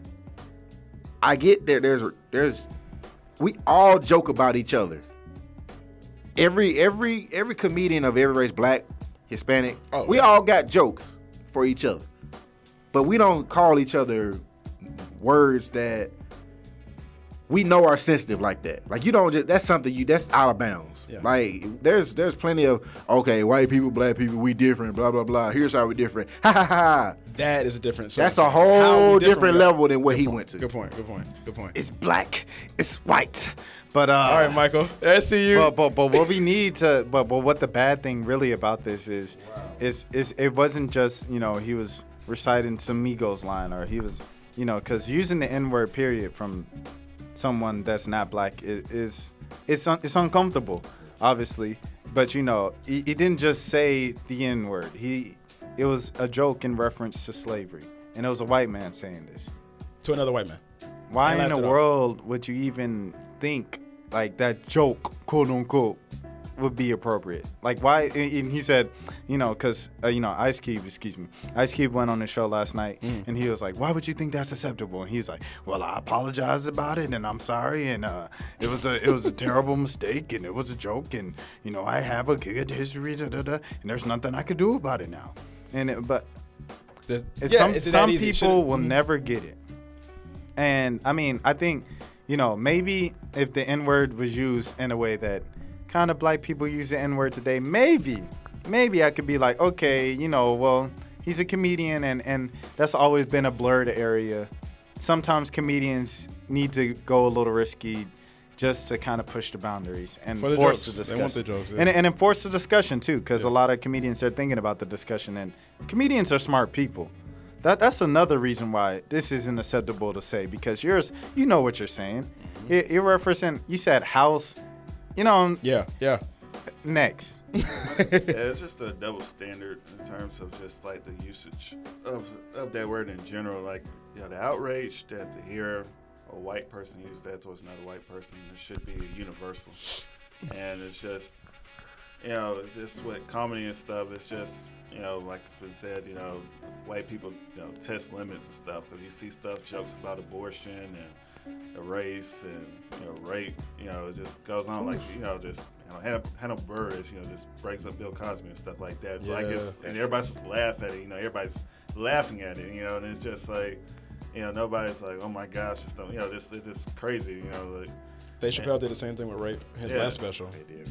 I get there. There's there's we all joke about each other. Every every every comedian of every race, black, Hispanic, Oh, we yeah. all got jokes for each other, but we don't call each other words that we know are sensitive like that. Like you don't just that's something you that's out of bounds. Yeah. Like there's there's plenty of okay, white people, black people, we different, blah blah blah. Here's how we different. [laughs] Ha ha ha. That is a different. so That's a whole we different level than what he went to. Good point. Good point. Good point. It's black. It's white. But uh, All right, Michael. I see you. But, but but what we need to but but what the bad thing really about this is is is it wasn't just you know he was reciting some Migos line or he was you know, because using the N word period from someone that's not black is, is it's un, it's uncomfortable, obviously. But you know, he, he didn't just say the N word. He it was a joke in reference to slavery, and it was a white man saying this. To another white man. Why in the world would you even think like that joke, quote unquote, would be appropriate? Like, why? And he said, you know, because, uh, you know, Ice Cube, excuse me, Ice Cube went on the show last night Mm. and he was like, why would you think that's acceptable? And he was like, well, I apologize about it and I'm sorry. And uh, it was a it was a terrible mistake and it was a joke. And, you know, I have a good history, da, da, da, and there's nothing I could do about it now. And it, but There's- it's yeah, some is it that some people Should've- will never get it. And I mean, I think, you know, maybe if the N word was used in a way that kind of black people use the N word today, maybe, maybe I could be like, okay, you know, well, he's a comedian and, and that's always been a blurred area. Sometimes comedians need to go a little risky just to kind of push the boundaries and For the force jokes. the discussion. the jokes, yeah. and, and enforce the discussion too, because a lot of comedians are thinking about the discussion, and comedians are smart people. That that's another reason why this isn't acceptable to say because yours, you know what you're saying. Mm-hmm. You- You're referencing. You said house. You know. Yeah, yeah. Next. yeah, [laughs] it's just a double standard in terms of just like the usage of of that word in general. Like, you know, the outrage that to hear a white person use that towards another white person, it should be universal. And it's just, you know, it's just with comedy and stuff. It's just, you know, like it's been said, you know, white people, you know, test limits and stuff because you see stuff, jokes about abortion and the race and you know rape. You know, it just goes on like you know just. You know, Hannah, Hannah Buress, you know, just breaks up Bill Cosby and stuff like that. Like it's, and everybody's just laugh at it. You know, everybody's laughing at it. You know, and it's just like, you know, nobody's like, oh my gosh, or something. You know, just it's just crazy. You know, like Dave Chappelle did the same thing with rape. His Yeah. last special.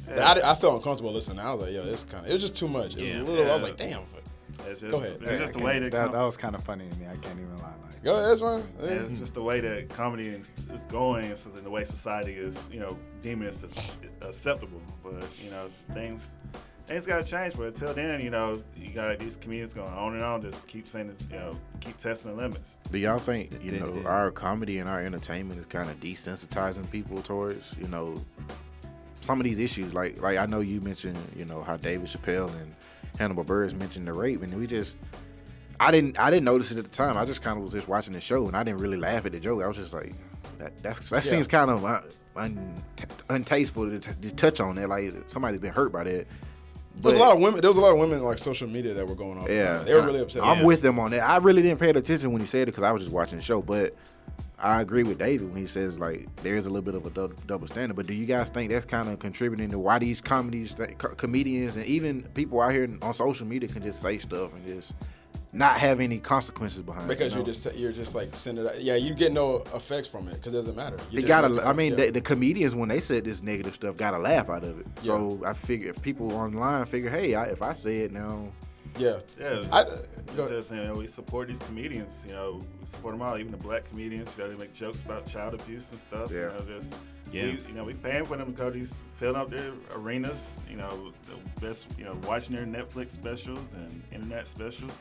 Yeah. I, I felt uncomfortable listening. I was like, yo, this kind of. It was just too much. It was Yeah. a little. I was like, damn. It's just Go ahead. it's just the way that, that, com- that was kind of funny to me. I can't even lie. Like, Go ahead. That's fine. Yeah, Yeah. it's just the way that comedy is, is going, and so the way society is, you know, deeming it acceptable. But you know, things things got to change. But until then, you know, you got these comedians going on and on, just keep saying, it, you know, keep testing the limits. Do y'all think you know did- our comedy and our entertainment is kind of desensitizing people towards you know some of these issues? Like like I know you mentioned you know how David Chappelle and Hannibal Buress mentioned the rape, and we just I didn't I didn't notice it at the time. I just kind of was just watching the show, and I didn't really laugh at the joke. I was just like, that that's, that Yeah. seems kind of un, un, untasteful to, t- to touch on that. Like somebody's been hurt by that. There was a lot of women. There was a lot of women like social media that were going on. yeah, they were really upset. I'm Yeah. with them on that. I really didn't pay attention when you said it because I was just watching the show. But I agree with David when he says like there is a little bit of a dou- double standard. But do you guys think that's kind of contributing to why these comedies, co- comedians, and even people out here on social media can just say stuff and just not have any consequences behind because it? you're just you're just like sending it. out. Yeah, you get no effects from it because it doesn't matter. You They gotta. I mean, yeah. the, the comedians when they said this negative stuff got a laugh out of it. So I figure if people online figure, hey, I, if I say it now, yeah. Yeah, I- just, go just, you know, we support these comedians. You know, we support them all, even the black comedians. You know, they make jokes about child abuse and stuff. Yeah. You know, just Yeah. we, you know, we paying for them to go to these filling up their arenas. You know, the best. You know, watching their Netflix specials and internet specials.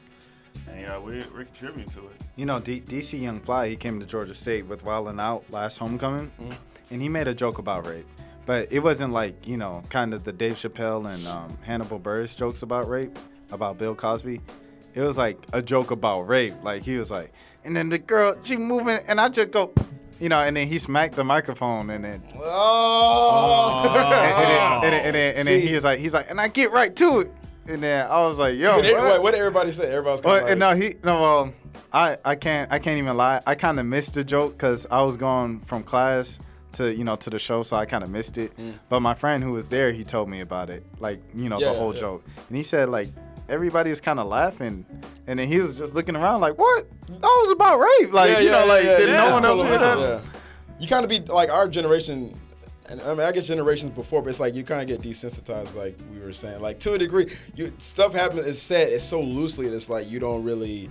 And you know, we're, we're contributing to it. You know, D- DC Young Fly, he came to Georgia State with Wildin' Out last homecoming, Mm-hmm. and he made a joke about rape. But it wasn't like, you know, kind of the Dave Chappelle and um, Hannibal Buress jokes about rape, about Bill Cosby. It was like a joke about rape. Like, he was like, and then the girl, she moving, and I just go, you know, and then he smacked the microphone, and then, [laughs] Oh. and, and then, and then, and then, and then he was like, he's like, and I get right to it. And then I was like, yo, What, did- what? did everybody say? Everybody's Well, of no, he no. Well, I I can't I can't even lie. I kind of missed the joke because I was going from class to you know to the show, so I kind of missed it. Mm. But my friend who was there, he told me about it, like you know Yeah, the whole yeah. joke, and he said like everybody was kind of laughing, and then he was just looking around like, what? That was about rape, like Yeah, you know, yeah, like yeah, did yeah. no one else hear that? You kind of be like our generation. And I mean, I get generations before, but it's like you kind of get desensitized, like we were saying. Like to a degree, you stuff happens. It's said it's so loosely that it's like you don't really.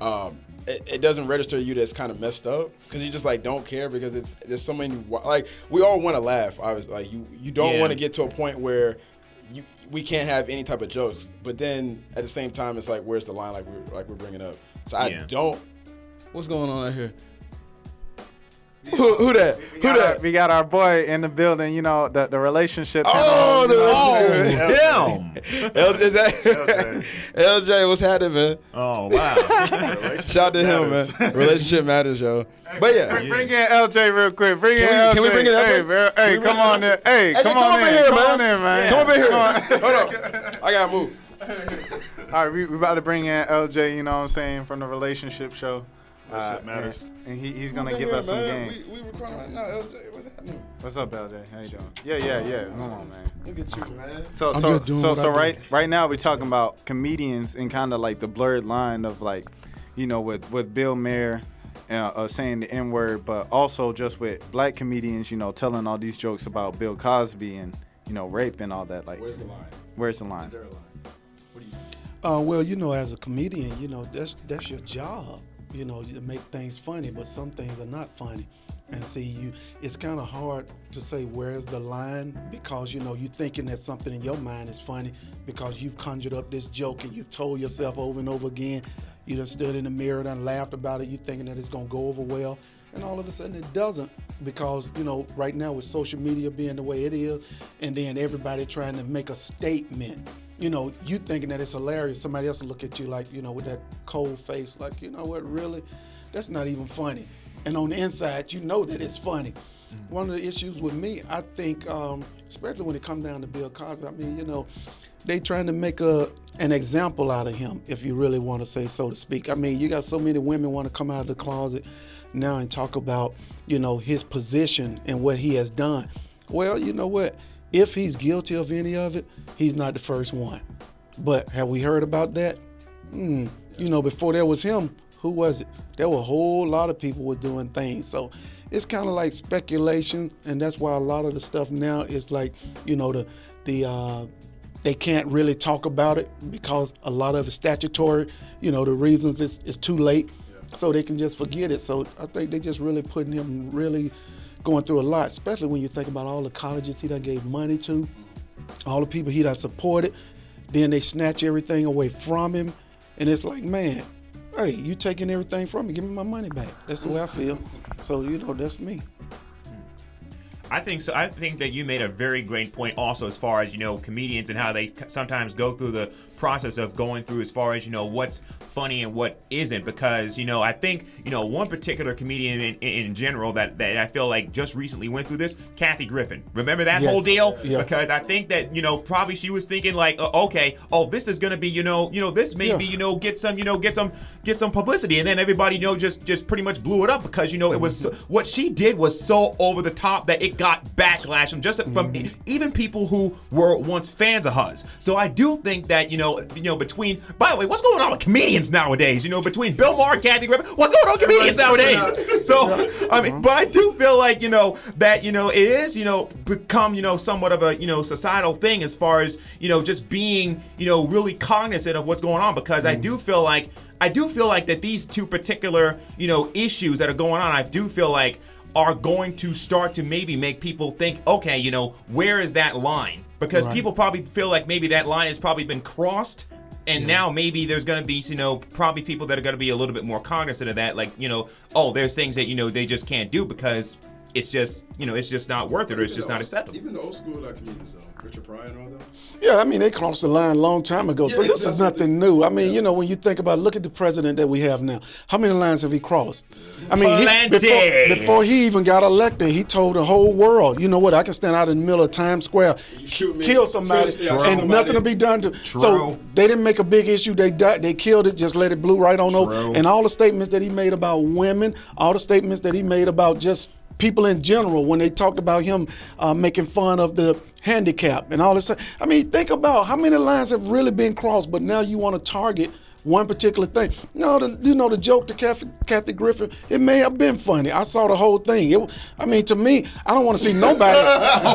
Um, it, it doesn't register to you that's kind of messed up because you just like don't care because it's there's so many like we all want to laugh. I was like you you don't Yeah. want to get to a point where you we can't have any type of jokes, but then at the same time it's like where's the line like we're like we're bringing up. So I Yeah. don't What's going on out here? [laughs] Who, who that? We Who got, our, that? we got our boy in the building. You know the the relationship. Oh, panel, you the Oh, LJ. LJ, LJ. LJ, what's happening, man? Oh, wow. [laughs] Shout out to him, man. Relationship matters, yo. But yeah, Bring, bring in LJ real quick. Bring Can in we- LJ. can we bring in Hey, LJ? bro, hey, come on in in. Hey, Hey, come, come on over in. here, come man. on in, man. come over here. Come on. [laughs] Hold on. I gotta move. All right, we, we about to bring in LJ. You know what I'm saying from the relationship show. Uh, Relationship matters. And, and he, he's gonna give us some game. We, we recording right now. LJ, what's happening? What's up, LJ? How you doing? Yeah, yeah, yeah. Come on, man. Look at you, man. So, I'm so, just doing so, what so I do. right, right now we're talking about comedians and kind of like the blurred line of like, you know, with with Bill Maher. Uh, uh, saying the N word, but also just with black comedians, you know, telling all these jokes about Bill Cosby and you know rape and all that. Like, Where's the line? where's the line? Is there a line? What do you? Uh, well, you know, as a comedian, you know that's that's your job. You know, to make things funny, but some things are not funny. And see, you it's kind of hard to say where's the line because you know you're thinking that something in your mind is funny because you've conjured up this joke and you told yourself over and over again. You done stood in the mirror and laughed about it. You thinking that it's gonna go over well, and all of a sudden it doesn't because you know right now with social media being the way it is, and then everybody trying to make a statement you know, you thinking that it's hilarious, somebody else will look at you like, you know, with that cold face, like, you know what, really? That's not even funny. And on the inside, you know that it's funny. One of the issues with me, I think, um, especially when it comes down to Bill Cosby, I mean, you know, they trying to make a an example out of him, if you really want to say so to speak. I mean, you got so many women want to come out of the closet now and talk about, you know, his position and what he has done. Well, you know what? If he's guilty of any of it, he's not the first one. But have we heard about that? Hmm. You know, before there was him, who was it? There were a whole lot of people were doing things. So it's kind of like speculation, and that's why a lot of the stuff now is like, you know, the the uh, they can't really talk about it because a lot of it's statutory. You know, the reasons it's, it's too late, so they can just forget it. So I think they just really putting him really going through a lot, especially when you think about all the colleges he done gave money to, all the people he done supported. Then they snatch everything away from him, and it's like, man, hey, you taking everything from me? Give me my money back. That's the way I feel. So you know, that's me. I think so. I think that you made a very great point also as far as, you know, comedians and how they sometimes go through the process of going through as far as, you know, what's funny and what isn't. Because, you know, I think, you know, one particular comedian in, in, in general that, that I feel like just recently went through this, Kathy Griffin. Remember that Yeah. whole deal? Yeah. Because I think that, you know, probably she was thinking like, uh, okay, oh, this is going to be, you know, you know, this maybe, Yeah. you know, get some, you know, get some, get some publicity. And then everybody, you know, just, just pretty much blew it up because, you know, it was, so, what she did was so over the top that it got backlash from just from Mm-hmm. even people who were once fans of hers. So I do think that, you know, you know, between, by the way, what's going on with comedians nowadays? You know, between Bill Maher and Kathy Griffin, what's going on with comedians nowadays? So, [laughs] I mean, but I do feel like, you know, that, you know, it is, you know, become, you know, somewhat of a, you know, societal thing as far as, you know, just being, you know, really cognizant of what's going on because I do feel like, I do feel like that these two particular, you know, issues that are going on, I do feel like are going to start to maybe make people think, okay, you know, where is that line? Because Right. people probably feel like maybe that line has probably been crossed. And now maybe there's going to be, you know, probably people that are going to be a little bit more cognizant of that. Like, you know, oh, there's things that, you know, they just can't do because it's just, you know, it's just not worth it or it's just not acceptable. Even the old school like comedians, though, Richard Pryor and all them. Yeah, I mean they crossed the line a long time ago. so this is nothing new. I mean, you know, when you think about look at the president that we have now. How many lines have he crossed? I mean, he, before, before he even got elected, he told the whole world, you know what? I can stand out in the middle of Times Square, kill somebody, kill- yeah, and somebody. nothing will be done to. So they didn't make a big issue. They died, they killed it. Just let it blew right on over. And all the statements that he made about women, all the statements that he made about just people in general when they talked about him uh, making fun of the handicap and all this. I mean, think about how many lines have really been crossed, but now you want to target one particular thing. No, the, you know the joke to Kathy, Kathy Griffin. It may have been funny. I saw the whole thing. It, I mean, to me, I don't want to see nobody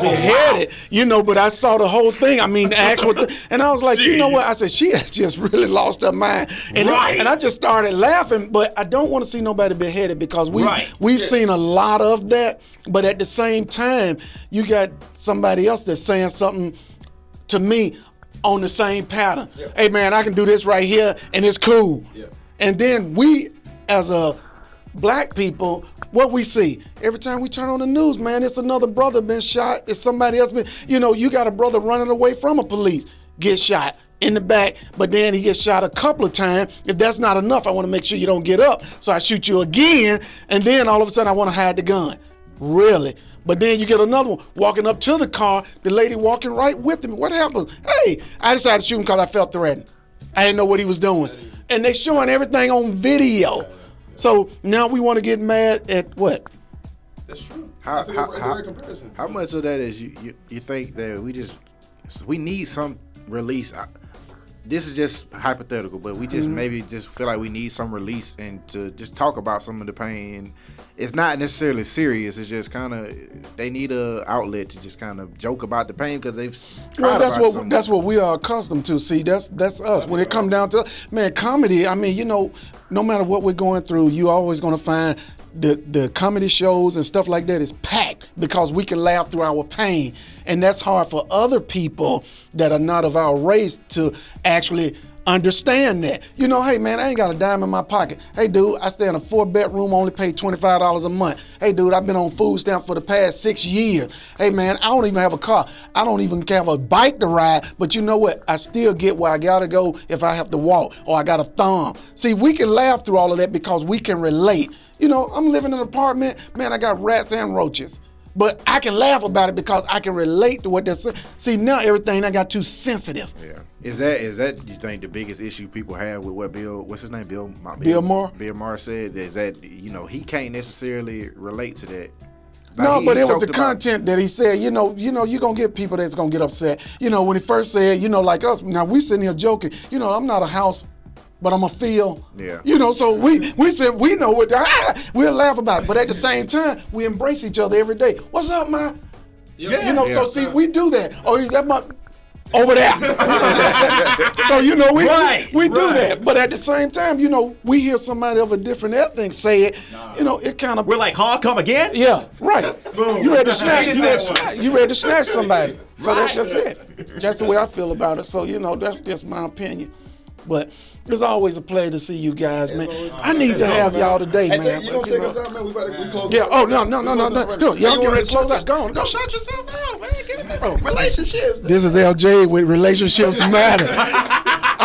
[laughs] beheaded, you know. But I saw the whole thing. I mean, the actual, and I was like, you know what? I said she has just really lost her mind, and Right. and I just started laughing. But I don't want to see nobody beheaded because we Right. we've seen a lot of that. But at the same time, you got somebody else that's saying something to me on the same pattern. Hey man, I can do this right here and it's cool. And then we as a black people, what we see every time we turn on the news, man, it's another brother been shot. It's somebody else been, you know, you got a brother running away from a police, get shot in the back, but then he gets shot a couple of times. If that's not enough, I want to make sure you don't get up. So I shoot you again, and then all of a sudden I want to hide the gun. Really? But then you get another one walking up to the car, the lady walking right with him. What happens? Hey, I decided to shoot him because I felt threatened. I didn't know what he was doing. And they showing everything on video. So now we want to get mad at what? That's true. How, That's a how, good- a how, comparison. how much of that is you, you you think that we just we need some release? I- This is just hypothetical, but we just Mhm. maybe just feel like we need some release and to just talk about some of the pain. It's not necessarily serious. It's just kind of they need a outlet to just kind of joke about the pain because they've Well, that's what that's what we are accustomed to. See, that's that's us. When it comes down to man, comedy. I mean, you know, no matter what we're going through, you always gonna find the the comedy shows and stuff like that is packed because we can laugh through our pain, and that's hard for other people that are not of our race to actually understand that. You know, hey man, I ain't got a dime in my pocket. Hey dude, I stay in a four bedroom, only pay twenty five dollars a month. Hey dude, I've been on food stamp for the past six years. Hey man, I don't even have a car. I don't even have a bike to ride. But you know what? I still get where I gotta go if I have to walk or I got a thumb. See, we can laugh through all of that because we can relate. You know, I'm living in an apartment, man. I got rats and roaches. But I can laugh about it because I can relate to what they're saying. See, now everything I got too sensitive. Yeah. Is that is that you think the biggest issue people have with what Bill what's his name Bill Ma- Bill Maher? Bill Maher said is that you know he can't necessarily relate to that. Like, No, but it was the content that he said. You know, you know, you're gonna get people that's gonna get upset. You know, when he first said, you know, like us. Now we sitting here joking. You know, I'm not a house, but I'm a feel. Yeah. You know, so we we said we know what ah, we'll laugh about it, but at the same time we embrace each other every day. What's up, man? Yeah. You know, so Yeah. see, we do that. Oh, is that my over there? [laughs] so you know, we Right, we do right. that, but at the same time, you know, we hear somebody of a different ethnic say it. You know, it kind of We're like, huh? Come again? yeah, right. [laughs] You ready to snatch? You ready to one. snatch? You ready to snatch somebody? So Right. that's just it. That's the way I feel about it. So you know, that's just my opinion. But it's always a pleasure to see you guys, man. I need to have y'all today, man. you gonna take us out, man? We about to we close. Yeah. Oh no no no no no. up right no. now. Y'all get ready to close. shut Let's up? go. Go shut yourself down, man. Get it, bro. Relationships. This is LJ with Relationships [laughs] Matter.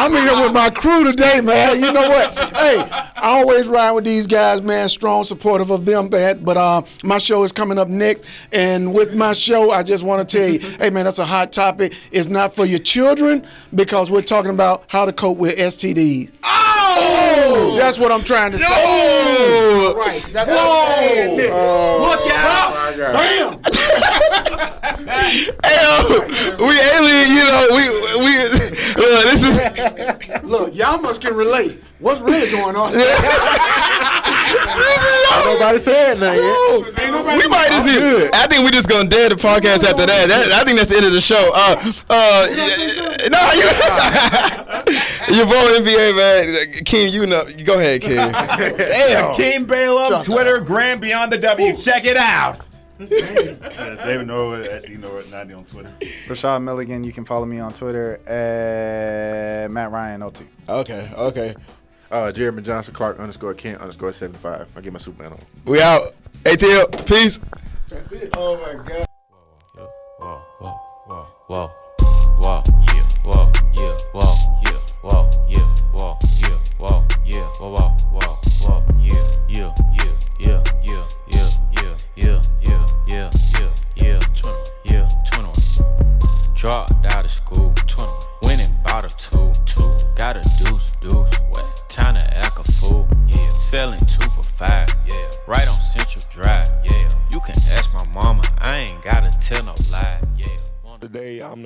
I'm here with my crew today, man. You know what? Hey, I always ride with these guys, man. Strong supportive of them, man. But uh, my show is coming up next, and with my show, I just want to tell you, hey, man, that's a hot topic. It's not for your children because we're talking about how to cope with STDs. Oh, that's what I'm trying to say. Oh! Right. That's Whoa! Look out! Bam. Hey, yo, we alien, you know, we we look, this is Look, y'all must can relate. What's really going on? [laughs] Nobody said nothing. yet. Nobody we might just need. I think we just gonna dead the podcast after that. that. I think that's the end of the show. Uh, uh, [laughs] no, you, [laughs] your boy NBA man, King. You know, go ahead, King. Damn. King Balaam, Twitter, Graham Beyond the W. Check it out yeah, David Norwood at D Norwood 90 on Twitter. Rashad Milligan, you can follow me on Twitter at Matt Ryan OT. Okay, okay. Uh, Jeremy Johnson Clark underscore Kent underscore 75. I get my Superman on. We out. ATL, peace. Oh my God. Whoa, whoa, whoa, whoa, whoa, yeah, whoa, yeah, whoa, yeah, whoa, yeah, whoa, yeah, whoa, yeah, whoa, whoa, whoa, yeah, yeah, yeah, yeah, yeah, yeah, yeah. Dropped out of school. 20. Winning bottle two. two. Got a deuce, deuce. What? Time to act a fool. Yeah. Selling two for five. Yeah. Right on Central Drive. Yeah. You can ask my mama. I ain't gotta tell no lie. Yeah. Today I'm